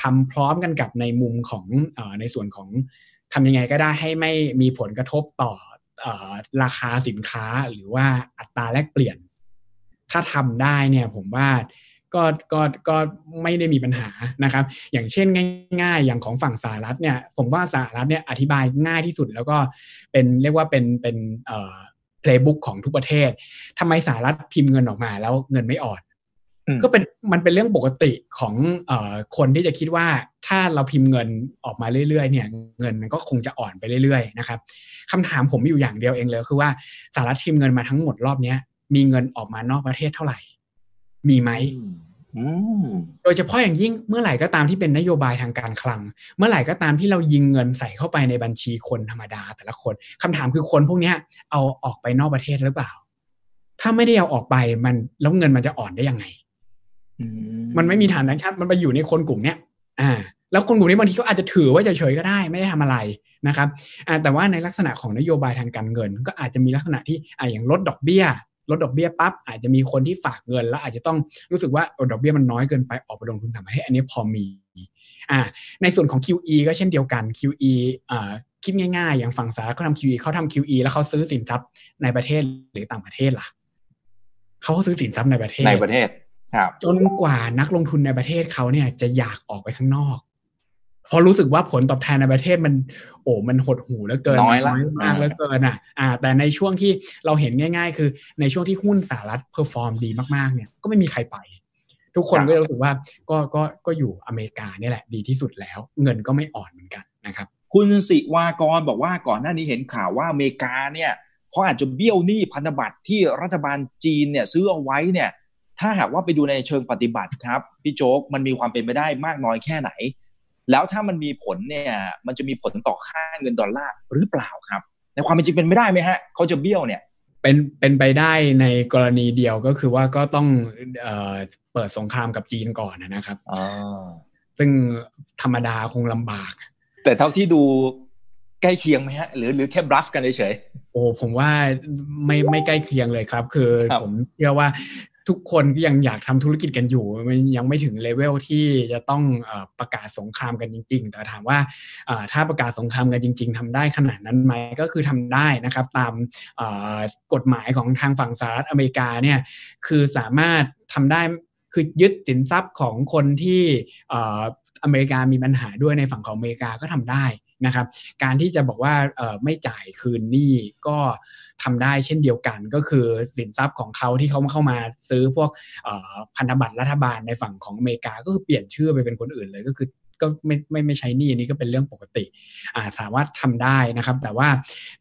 Speaker 3: ทำพร้อมกันกับในมุมของอในส่วนของทำยังไงก็ได้ให้ไม่มีผลกระทบต่ออราคาสินค้าหรือว่าอัตราแลกเปลี่ยน ถ้าทำได้เนี่ยผมว่า ก็ก็ก็ไม่ได้มีปัญหานะครับ อย่างเช่นง่าย ๆ อย่างของฝั่งสหรัฐเนี่ย ผมว่าสหรัฐเนี่ยอธิบายง่ายที่สุดแล้วก็เป็นเรียกว่าเป็นเป็นเอ่อเพลย์บุ๊กของทุกประเทศทำไมสหรัฐพิมพ์เงินออกมาแล้วเงินไม่อ่อนก็เป็นมันเป็นเรื่องปกติของอคนที่จะคิดว่าถ้าเราพิมพ์เงินออกมาเรื่อยๆเนี่ย เงินมันก็คงจะอ่อนไปเรื่อยๆนะครับคำถามผมมีอยู่อย่างเดียวเองเลยคือว่าสหรัฐพิมพ์เงินมาทั้งหมดรอบนี้มีเงินออกมานอกประเทศเท่าไหร่ มีไหมโดยเฉพาะอย่างยิ่งเมื่อไหร่ก็ตามที่เป็นนโยบายทางการคลัง เมื่อไหร่ก็ตามที่เรายิงเงินใส่เข้าไปในบัญชีคนธรรมดาแต่ละคนคำถามคือคนพวกนี้เอาออกไปนอกประเทศหรือเปล่า ถ้าไม่ได้เอาออกไปมันแล้วเงินมันจะอ่อนได้ยังไงมันไม่มีฐานทังชาติมันไปอยู่ในคนกลุ่มเนี้ยอ่า แล้วคนกลุ่มนี้บางทีก็อาจจะถือว่าจะเฉยก็ได้ไม่ได้ทำอะไรนะครับอ่าแต่ว่าในลักษณะของนโยบายทางการเงิน ก็อาจจะมีลักษณะที่อ่าอย่างลดดอกเบี้ย ลดดอกเบี้ยปั๊บอาจจะมีคนที่ฝากเงิน แล้วอาจจะต้องรู้สึกว่าดอกเบี้ยมันน้อยเกินไปออกไปลงทุนต่างประเทศอันนี้พอมีอ่าในส่วนของ QE ก็เช่นเดียวกัน QE อ่าคิดง่ายๆ อย่างฝั่งสหรัฐเขาทำ QE เขาทำ QE แล้วเขาซื้อสินทรัพย์ในประเทศหรือต่างประเทศล่ะเขาซื้อสินทรัพย์ในประเทศ
Speaker 2: ในประเทศ ครับ
Speaker 3: จนกว่านักลงทุนในประเทศเขาเนี่ยจะอยากออกไปข้างนอก พอรู้สึกว่าผลตอบแทนในประเทศมัน โอ้มันหดหู่แล้วเกิน
Speaker 2: น้อย
Speaker 3: มากแล้วเกินอะอ่า แต่ในช่วงที่เราเห็นง่าย ๆ คือในช่วงที่หุ้นสหรัฐ perform ดีมากๆเนี่ยก็ไม่มีใครไป ทุกคนก็รู้สึกว่าก็ก็ก็อยู่อเมริกาเนี่ยแหละดีที่สุดแล้ว เงินก็ไม่อ่อนเหมือนกันนะครับ
Speaker 2: คุณสิวากรบอกว่าก่อนหน้านี้เห็นข่าวว่าอเมริกาเนี่ยเขาอาจจะเบี้ยวหนี้พันธบัตรที่รัฐบาลจีนเนี่ยซื้อเอาไว้เนี่ย ถ้าหากว่าไปดูในเชิงปฏิบัติครับ พี่โจ๊กมันมีความเป็นไปได้มากน้อยแค่ไหน แล้วถ้ามันมีผลเนี่ยมันจะมีผลต่อค่าเงินดอลลาร์หรือเปล่าครับ ในความเป็นจริงเป็นไม่ได้ไหมฮะเขาจะเบี้ยวเนี่ย
Speaker 3: เป็นเป็นไปได้ในกรณีเดียวก็คือว่าก็ต้องเอ่อเปิดสงครามกับจีนก่อนนะครับ
Speaker 2: อ๋อ
Speaker 3: ซึ่งธรรมดาคงลำบาก
Speaker 2: แต่เท่าที่ดูใกล้เคียงไหมฮะหรือหรือแค่บลัฟกันเฉย
Speaker 3: โอ้ผมว่าไม่ไม่ใกล้เคียงเลยครับ คือผมเชื่อว่า ทุกคนก็ยังอยากทำธุรกิจกันอยู่มันยังไม่ถึงเลเวลที่จะต้องประกาศสงครามกันจริง ๆ แต่ถามว่าถ้าประกาศสงครามกันจริง ๆทำได้ขนาดนั้นไหมก็คือทำได้นะครับ ตามกฎหมายของทางฝั่งสหรัฐอเมริกาเนี่ยคือสามารถทำได้คือยึดสินทรัพย์ของคนที่อเมริกามีปัญหาด้วยในฝั่งของอเมริกาก็ทำได้ นะครับ การที่จะบอกว่าไม่จ่ายคืนหนี้ก็ทำได้เช่นเดียวกัน ก็คือสินทรัพย์ของเขาที่เขาเข้ามาซื้อพวกพันธบัตรรัฐบาลในฝั่งของอเมริกาก็คือเปลี่ยนชื่อไปเป็นคนอื่นเลยก็คือ ก็ไม่ไม่ไม่ใช้นี่อันนี้ก็เป็นเรื่องปกติอ่าสามารถทำได้นะครับ แต่ว่า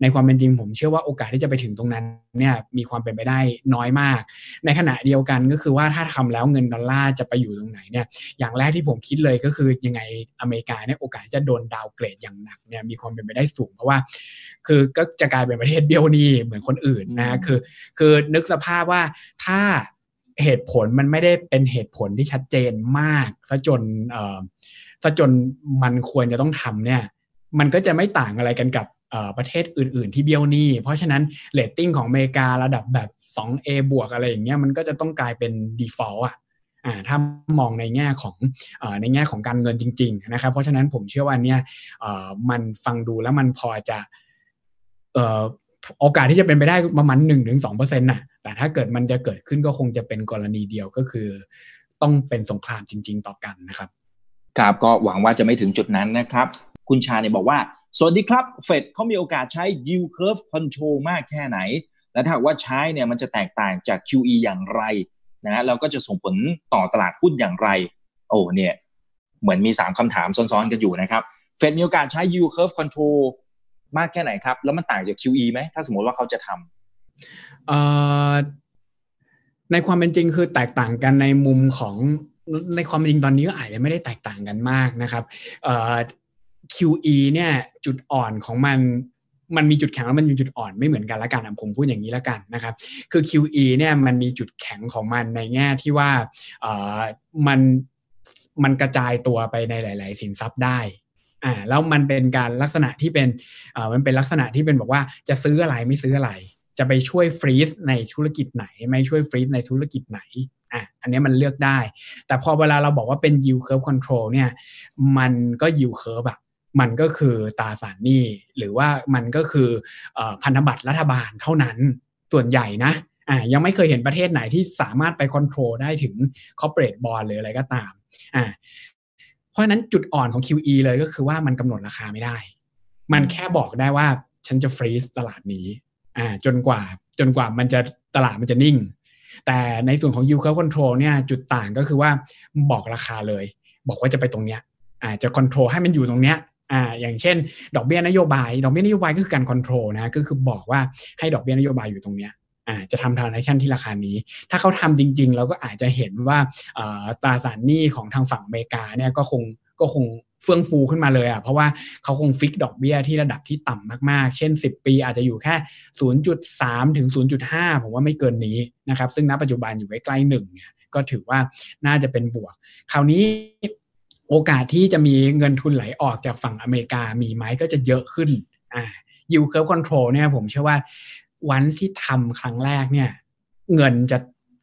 Speaker 3: ในความเป็นจริงผมเชื่อว่าโอกาสที่จะไปถึงตรงนั้นเนี่ยมีความเป็นไปได้น้อยมาก ในขณะเดียวกันก็คือว่าถ้าทำแล้วเงินดอลลาร์จะไปอยู่ตรงไหนเนี่ยอย่างแรกที่ผมคิดเลยก็คือยังไงอเมริกาเนี่ยโอกาสจะโดน downgrade อย่างหนักเนี่ยมีความเป็นไปได้สูงเพราะว่า คือก็จะกลายเป็นประเทศเบี้ยวหนี้เหมือนคนอื่นนะคือ คือนึกสภาพว่าถ้าเหตุผลมันไม่ได้เป็นเหตุผลที่ชัดเจนมากซะจนเอ่อ ถ้าจนมันควรจะต้องทำเนี่ย มันก็จะไม่ต่างอะไรกันกับประเทศอื่น ๆ ที่เบี้ยวหนี้ เพราะฉะนั้นเลตติ้งของอเมริการะดับแบบ 2A บวกอะไรอย่างเงี้ยมันก็จะต้องกลายเป็น default อะอ่าถ้ามองในแง่ของอในแง่ของการเงินจริง ๆ นะครับ เพราะฉะนั้นผมเชื่อว่าเนี่ยมันฟังดูแล้วมันพอจะโอกาสที่จะเป็นไปได้ประมาณหนึ่งถึงสองเปอร์เซ็นต์น่ะ แต่ถ้าเกิดมันจะเกิดขึ้นก็คงจะเป็นกรณีเดียวก็คือ ต้องเป็นสงครามจริง ๆ ต่อกันนะครับ
Speaker 2: ครับก็หวังว่าจะไม่ถึงจุดนั้นนะครับ คุณชาเนี่ยบอกว่า สวัสดีครับเฟดเขามีโอกาสใช้ yield curve control มากแค่ไหน และถ้าว่าใช้เนี่ยมันจะแตกต่างจาก QE อย่างไรนะแล้วก็จะส่งผลต่อตลาดหุ้นอย่างไร โอ้เนี่ยเหมือนมี 3คำถามซ้อนๆกันอยู่นะครับเฟดมีโอกาสใช้ yield curve control มากแค่ไหนครับ แล้วมันต่างจาก QE ไหม ถ้าสมมติว่าเขาจะทำ
Speaker 3: ในความเป็นจริงคือแตกต่างกันในมุมของ ในความจริงตอนนี้ก็อาจจะไม่ได้แตกต่างกันมากนะครับ QE เนี่ยจุดอ่อนของมันมันมีจุดแข็งแล้วมันมีจุดอ่อนไม่เหมือนกันละกันผมพูดอย่างนี้ละกันนะครับ คือ QE เนี่ยมันมีจุดแข็งของมันในแง่ที่ว่าเออมันมันกระจายตัวไปในหลาย ๆ สินทรัพย์ได้อ่าแล้วมันเป็นการลักษณะที่เป็นเอ่อมันเป็นลักษณะที่เป็นบอกว่าจะซื้ออะไรไม่ซื้ออะไร จะไปช่วยฟรีซในธุรกิจไหน ไม่ช่วยฟรีซในธุรกิจไหนอะอันนี้มันเลือกได้ แต่พอเวลาเราบอกว่าเป็น yield curve control เนี่ยมันก็ yield curve แบบมันก็คือตราสารหนี้ หรือว่ามันก็คือพันธบัตรรัฐบาลเท่านั้นส่วนใหญ่นะอ่ายังไม่เคยเห็นประเทศไหนที่สามารถไปคอนโทรลได้ถึง corporate bond หรืออะไรก็ตามอ่าเพราะฉะนั้นจุดอ่อนของ QE เลยก็คือว่ามันกำหนดราคาไม่ได้ มันแค่บอกได้ว่าฉันจะฟรีซตลาดนี้ อ่าจนกว่าจนกว่ามันจะตลาดมันจะนิ่ง แต่ในส่วนของ yield curve control เนี่ยจุดต่างก็คือว่าบอกราคาเลย บอกว่าจะไปตรงเนี้ยอ่าจะ control ให้มันอยู่ตรงเนี้ยอ่าอย่างเช่น ดอกเบี้ยนโยบาย ดอกเบี้ยนโยบายก็คือการ control นะก็คือบอกว่าให้ดอกเบี้ยนโยบายอยู่ตรงเนี้ยอ่าจะทำ transaction ที่ราคานี้ ถ้าเขาทำจริง ๆ เราก็อาจจะเห็นว่าตราสารหนี้ของทางฝั่งอเมริกาเนี่ยก็คงก็คง เฟื่องฟูขึ้นมาเลยอะเพราะว่าเขาคง fix ดอกเบี้ยที่ระดับที่ต่ำมากๆ เช่น 10 ปีอาจจะอยู่แค่ 0.3 ถึง 0.5 ผมว่าไม่เกินนี้นะครับ ซึ่งณปัจจุบันอยู่ใกล้ๆหนึ่งเนี่ยก็ถือว่าน่าจะเป็นบวก คราวนี้โอกาสที่จะมีเงินทุนไหลออกจากฝั่งอเมริกามีไหมก็จะเยอะขึ้นอ่า yield curve control เนี่ยผมเชื่อว่าวันที่ทำครั้งแรกเนี่ย เงินจะ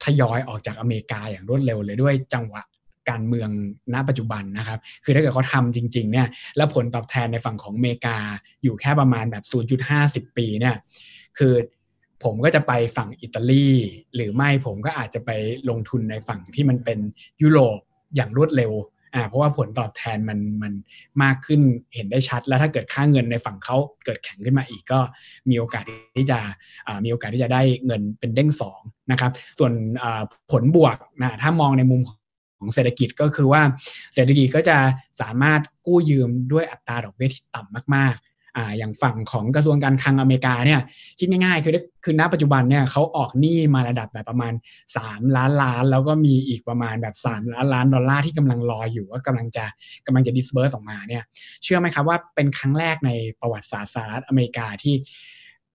Speaker 3: ทยอยออกจากอเมริกาอย่างรวดเร็วเลยด้วยจังหวะ การเมืองณปัจจุบันนะครับ คือถ้าเกิดเขาทำจริงๆเนี่ยแล้วผลตอบแทนในฝั่งของอเมริกาอยู่แค่ประมาณแบบ 0.50 ปีเนี่ยคือผมก็จะไปฝั่งอิตาลีหรือไม่ผมก็อาจจะไปลงทุนในฝั่งที่มันเป็นยุโรปอย่างรวดเร็วอ่าเพราะว่าผลตอบแทนมันมันมากขึ้นเห็นได้ชัด แล้วถ้าเกิดค่าเงินในฝั่งเขาเกิดแข็งขึ้นมาอีกก็มีโอกาสที่จะอ่ามีโอกาสที่จะได้เงินเป็นเด้งสองนะครับ ส่วนผลบวกนะถ้ามองในมุม ของเศรษฐกิจก็คือว่าเศรษฐกิจก็จะสามารถกู้ยืมด้วยอัตราดอกเบี้ยที่ต่ำมากอ่าอย่างฝั่งของกระทรวงการคลังอเมริกาเนี่ยคิดง่ายๆ คือคือณปัจจุบันเนี่ยเขาออกหนี้มาระดับแบบประมาณ 3 ล้านล้าน แล้วก็มีอีกประมาณแบบ 3 ล้านล้านดอลลาร์ที่กำลังรออยู่ว่ากำลังจะกำลังจะดิสเบิร์สออกมาเนี่ยเชื่อไหมครับว่าเป็นครั้งแรกในประวัติศาสตร์สหรัฐอเมริกาที่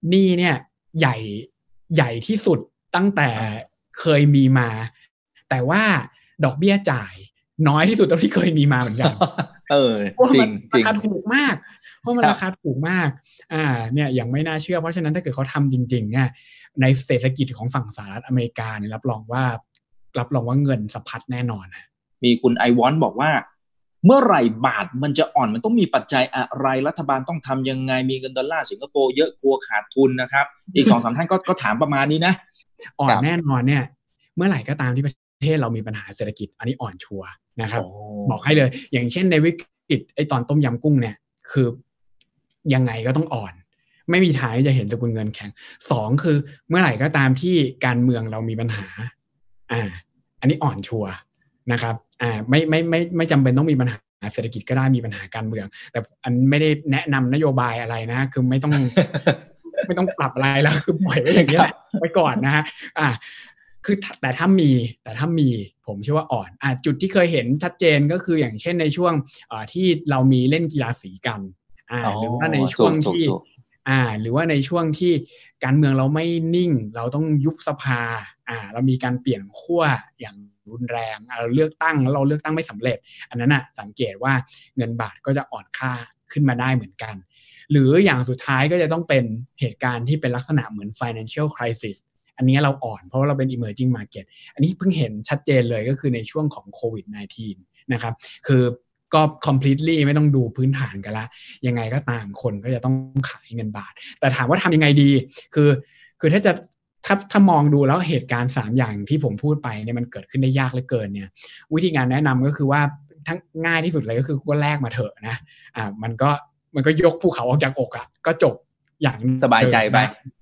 Speaker 3: หนี้เนี่ยใหญ่ใหญ่ที่สุดตั้งแต่เคยมีมา แต่ว่า ดอกเบี้ยจ่าย น้อยที่สุดเท่าที่เคยมีมาเหมือนกัน
Speaker 2: เออจริงจริง
Speaker 3: ราคาถูกมาก เพราะมันราคาถูกมาก อ่า เนี่ยอย่างไม่น่าเชื่อ เพราะฉะนั้นถ้าเกิดเขาทำจริง ๆ เนี่ย ในเศรษฐกิจของฝั่งสหรัฐอเมริกาเนี่ยรับรองว่า รับรองว่าเงินสะพัดแน่นอนนะ
Speaker 2: มีคุณไอวอนบอกว่า เมื่อไหร่บาทมันจะอ่อนมันต้องมีปัจจัยอะไรรัฐบาลต้องทำยังไงมีเงินดอลลาร์สิงคโปร์เยอะกลัวขาดทุนนะครับ อีกสองสามท่านก็ก็ถามประมาณนี้นะ
Speaker 3: อ่อนแน่นอนเนี่ย เมื่อไหร่ก็ตามที่ประ เทศเรามีปัญหาเศรษฐกิจอันนี้อ่อนชัวนะครับบอกให้เลย อย่างเช่นในวิกฤตไอตอนต้มยำกุ้งเนี่ยคือยังไงก็ต้องอ่อน ไม่มีทางที่จะเห็นสกุลเงินแข็งสองคือเมื่อไหร่ก็ตามที่การเมืองเรามีปัญหาอ่าอันนี้อ่อนชัวนะครับอ่าไม่ไม่ไม่ไม่จำเป็นต้องมีปัญหาเศรษฐกิจก็ได้มีปัญหาการเมือง แต่อันไม่ได้แนะนำนโยบายอะไรนะ คือไม่ต้องไม่ต้องปรับอะไรแล้วคือปล่อยไว้อย่างนี้แหละไว้ก่อนนะฮะอ่า คือแต่ถ้ามีแต่ถ้ามีผมเชื่อว่าอ่อนอ่าจุดที่เคยเห็นชัดเจนก็คืออย่างเช่นในช่วงที่เรามีเล่นกีฬาสีกันอ่าหรือว่าในช่วงที่อ่า หรือว่าในช่วงที่การเมืองเราไม่นิ่ง เราต้องยุบสภา อ่า เรามีการเปลี่ยนขั้วอย่างรุนแรงเราเลือกตั้งแล้วเราเลือกตั้งไม่สำเร็จ อันนั้นอะสังเกตว่าเงินบาทก็จะอ่อนค่าขึ้นมาได้เหมือนกัน หรืออย่างสุดท้ายก็จะต้องเป็นเหตุการณ์ที่เป็นลักษณะเหมือน financial crisis อันนี้เราอ่อนเพราะว่าเราเป็น emerging market อันนี้เพิ่งเห็นชัดเจนเลยก็คือในช่วงของโควิด -19 นะครับ คือก็ completely ไม่ต้องดูพื้นฐานกันละ ยังไงก็ตามคนก็จะต้องขายเงินบาท แต่ถามว่าทำยังไงดี คือ คือถ้าจะถ้าถ้ามองดูแล้วเหตุการณ์ 3 อย่างที่ผมพูดไปเนี่ยมันเกิดขึ้นได้ยากเหลือเกินเนี่ย วิธีการแนะนำก็คือว่าทั้งง่ายที่สุดเลยก็คือก็แลกมาเถอะนะอ่ามันก็มันก็ยกภูเขาออกจากอกอะ่ะก็จบอย่าง
Speaker 2: สบายใจไป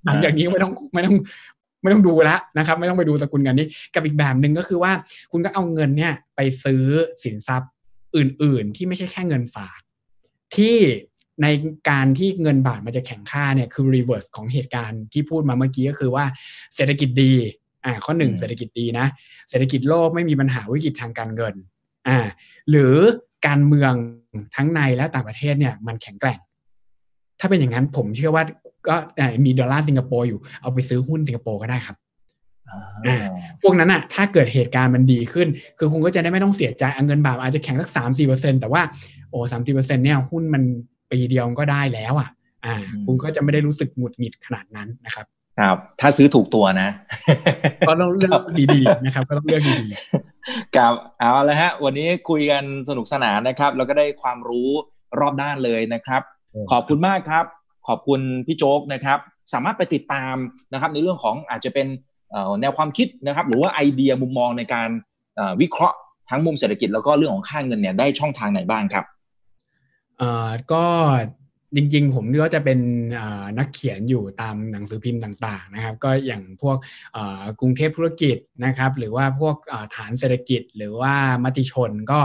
Speaker 3: หลังจากนี้ไม่ต้องไม่ต้อง ไม่ต้องดูแล้วนะครับ ไม่ต้องไปดูสกุลเงินนี้ กับอีกแบบหนึ่งก็คือว่าคุณก็เอาเงินเนี่ยไปซื้อสินทรัพย์อื่น ๆ ที่ไม่ใช่แค่เงินฝาก ที่ในการที่เงินบาทมันจะแข็งค่าเนี่ยคือ reverse ของเหตุการณ์ที่พูดมาเมื่อกี้ก็คือว่าเศรษฐกิจดีอ่าข้อหนึ่งเศรษฐกิจดีนะ เศรษฐกิจโลกไม่มีปัญหาวิกฤตทางการเงินอ่าหรือการเมืองทั้งในและต่างประเทศเนี่ยมันแข็งแกร่ง ถ้าเป็นอย่างนั้นผมเชื่อว่า ก็มีดอลลาร์สิงคโปร์อยู่เอาไปซื้อหุ้นสิงคโปร์ก็ได้ครับพวกนั้นอะถ้าเกิดเหตุการณ์มันดีขึ้น คือคุณก็จะได้ไม่ต้องเสียใจเงินบาทอาจจะแข็งสักสามสี่เปอร์เซ็นแต่ว่าโอ้สามสี่เปอร์เซ็นเนี่ยหุ้นมันปีเดียวก็ได้แล้วอะ อ่า คุณก็จะไม่ได้รู้สึกหงุดหงิดขนาดนั้นนะครับ
Speaker 2: ครับ ถ้าซื้อถูกตัวนะ
Speaker 3: ก็ต้องเลือกดีๆนะครับ ก็ต้องเลือกดี
Speaker 2: ๆครับเอาละฮะ วันนี้คุยกันสนุกสนานนะครับ แล้วก็ได้ความรู้รอบด้านเลยนะครับ ขอบคุณมากครับ ขอบคุณพี่โจ๊กนะครับ สามารถไปติดตามนะครับ ในเรื่องของอาจจะเป็นแนวความคิดนะครับ หรือว่าไอเดียมุมมองในการวิเคราะห์ทั้งมุมเศรษฐกิจแล้วก็เรื่องของค่าเงินเนี่ยได้ช่องทางไหนบ้างครับ
Speaker 3: เอ่อก็จริงๆ ผมก็จะเป็นนักเขียนอยู่ตามหนังสือพิมพ์ต่างๆนะครับ ก็อย่างพวกกรุงเทพธุรกิจนะครับ หรือว่าพวกฐานเศรษฐกิจ หรือว่า มติชนก็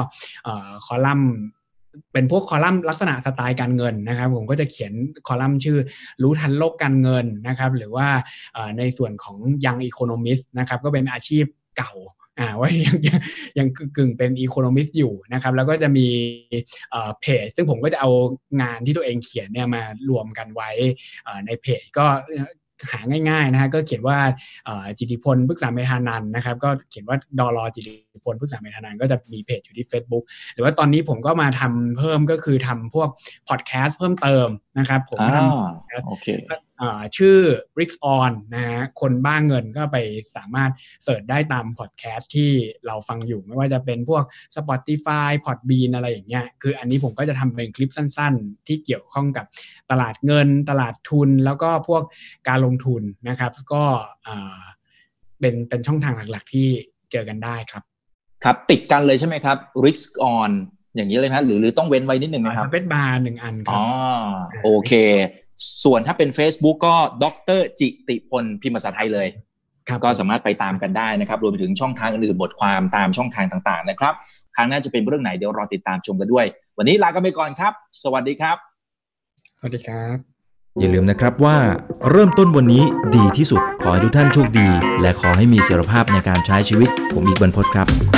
Speaker 3: คอลัมน์ เป็นพวกคอลัมน์ลักษณะสไตล์การเงินนะครับ ผมก็จะเขียนคอลัมน์ชื่อรู้ทันโลกการเงินนะครับ หรือว่าในส่วนของยังอีโคโนมิสนะครับก็เป็นอาชีพเก่าอ่าว่ายังยังกึ่งเป็นอีโคโนมิสอยู่นะครับ แล้วก็จะมีเพจ ซึ่งผมก็จะเอางานที่ตัวเองเขียนเนี่ยมารวมกันไว้ในเพจก็ หาง่ายๆนะฮะก็เขียนว่าจิติพลพฤกษาเมธานันนะครับก็เขียนว่าดอลจิติพลพฤกษาเมธานันก็จะมีเพจอยู่ที่ Facebook หรือว่าตอนนี้ผมก็มาทำเพิ่มก็คือทำพวกพอดแคสต์เพิ่มเติมนะครับผมทำ ชื่อ r i x on นะฮะคนบ้างเงินก็ไปสามารถเสิร์ชได้ตามพอดแคสต์ที่เราฟังอยู่ไม่ว่าจะเป็นพวก Spotify Podbean อะไรอย่างเงี้ยคืออันนี้ผมก็จะทำเป็นคลิปสั้นๆ ที่เกี่ยวข้องกับตลาดเงิน ตลาดทุน แล้วก็พวกการลงทุนนะครับ ก็เป็นเป็นช่องทางหลักๆ ที่เจอกันได้ครับ
Speaker 2: ครับติดกันเลยใช่ไหมครับ risk on อย่างนี้เลยนะหรือหรือต้องเว้นไว้นิดหนึ่งนะครับ
Speaker 3: สเปซบาร์หนึ่งอันค
Speaker 2: รับอ๋อโอเค ส่วนถ้าเป็น Facebook ก็ดรจิติพลพิมพ์ภาษาไทยเลยก็สามารถไปตามกันได้นะครับ รวมไปถึงช่องทางอื่นบทความตามช่องทางต่างๆนะครับ ครั้งหน้าจะเป็นเรื่องไหนเดี๋ยวรอติดตามชมกันด้วย วันนี้ลากันไปก่อนครับ สวัสดีครับ
Speaker 3: สวัสดีครับ
Speaker 1: อย่าลืมนะครับว่าเริ่มต้นวันนี้ดีที่สุด ขอให้ทุกท่านโชคดี และขอให้มีเสรีภาพในการใช้ชีวิต ผมอีกบรรพศครับ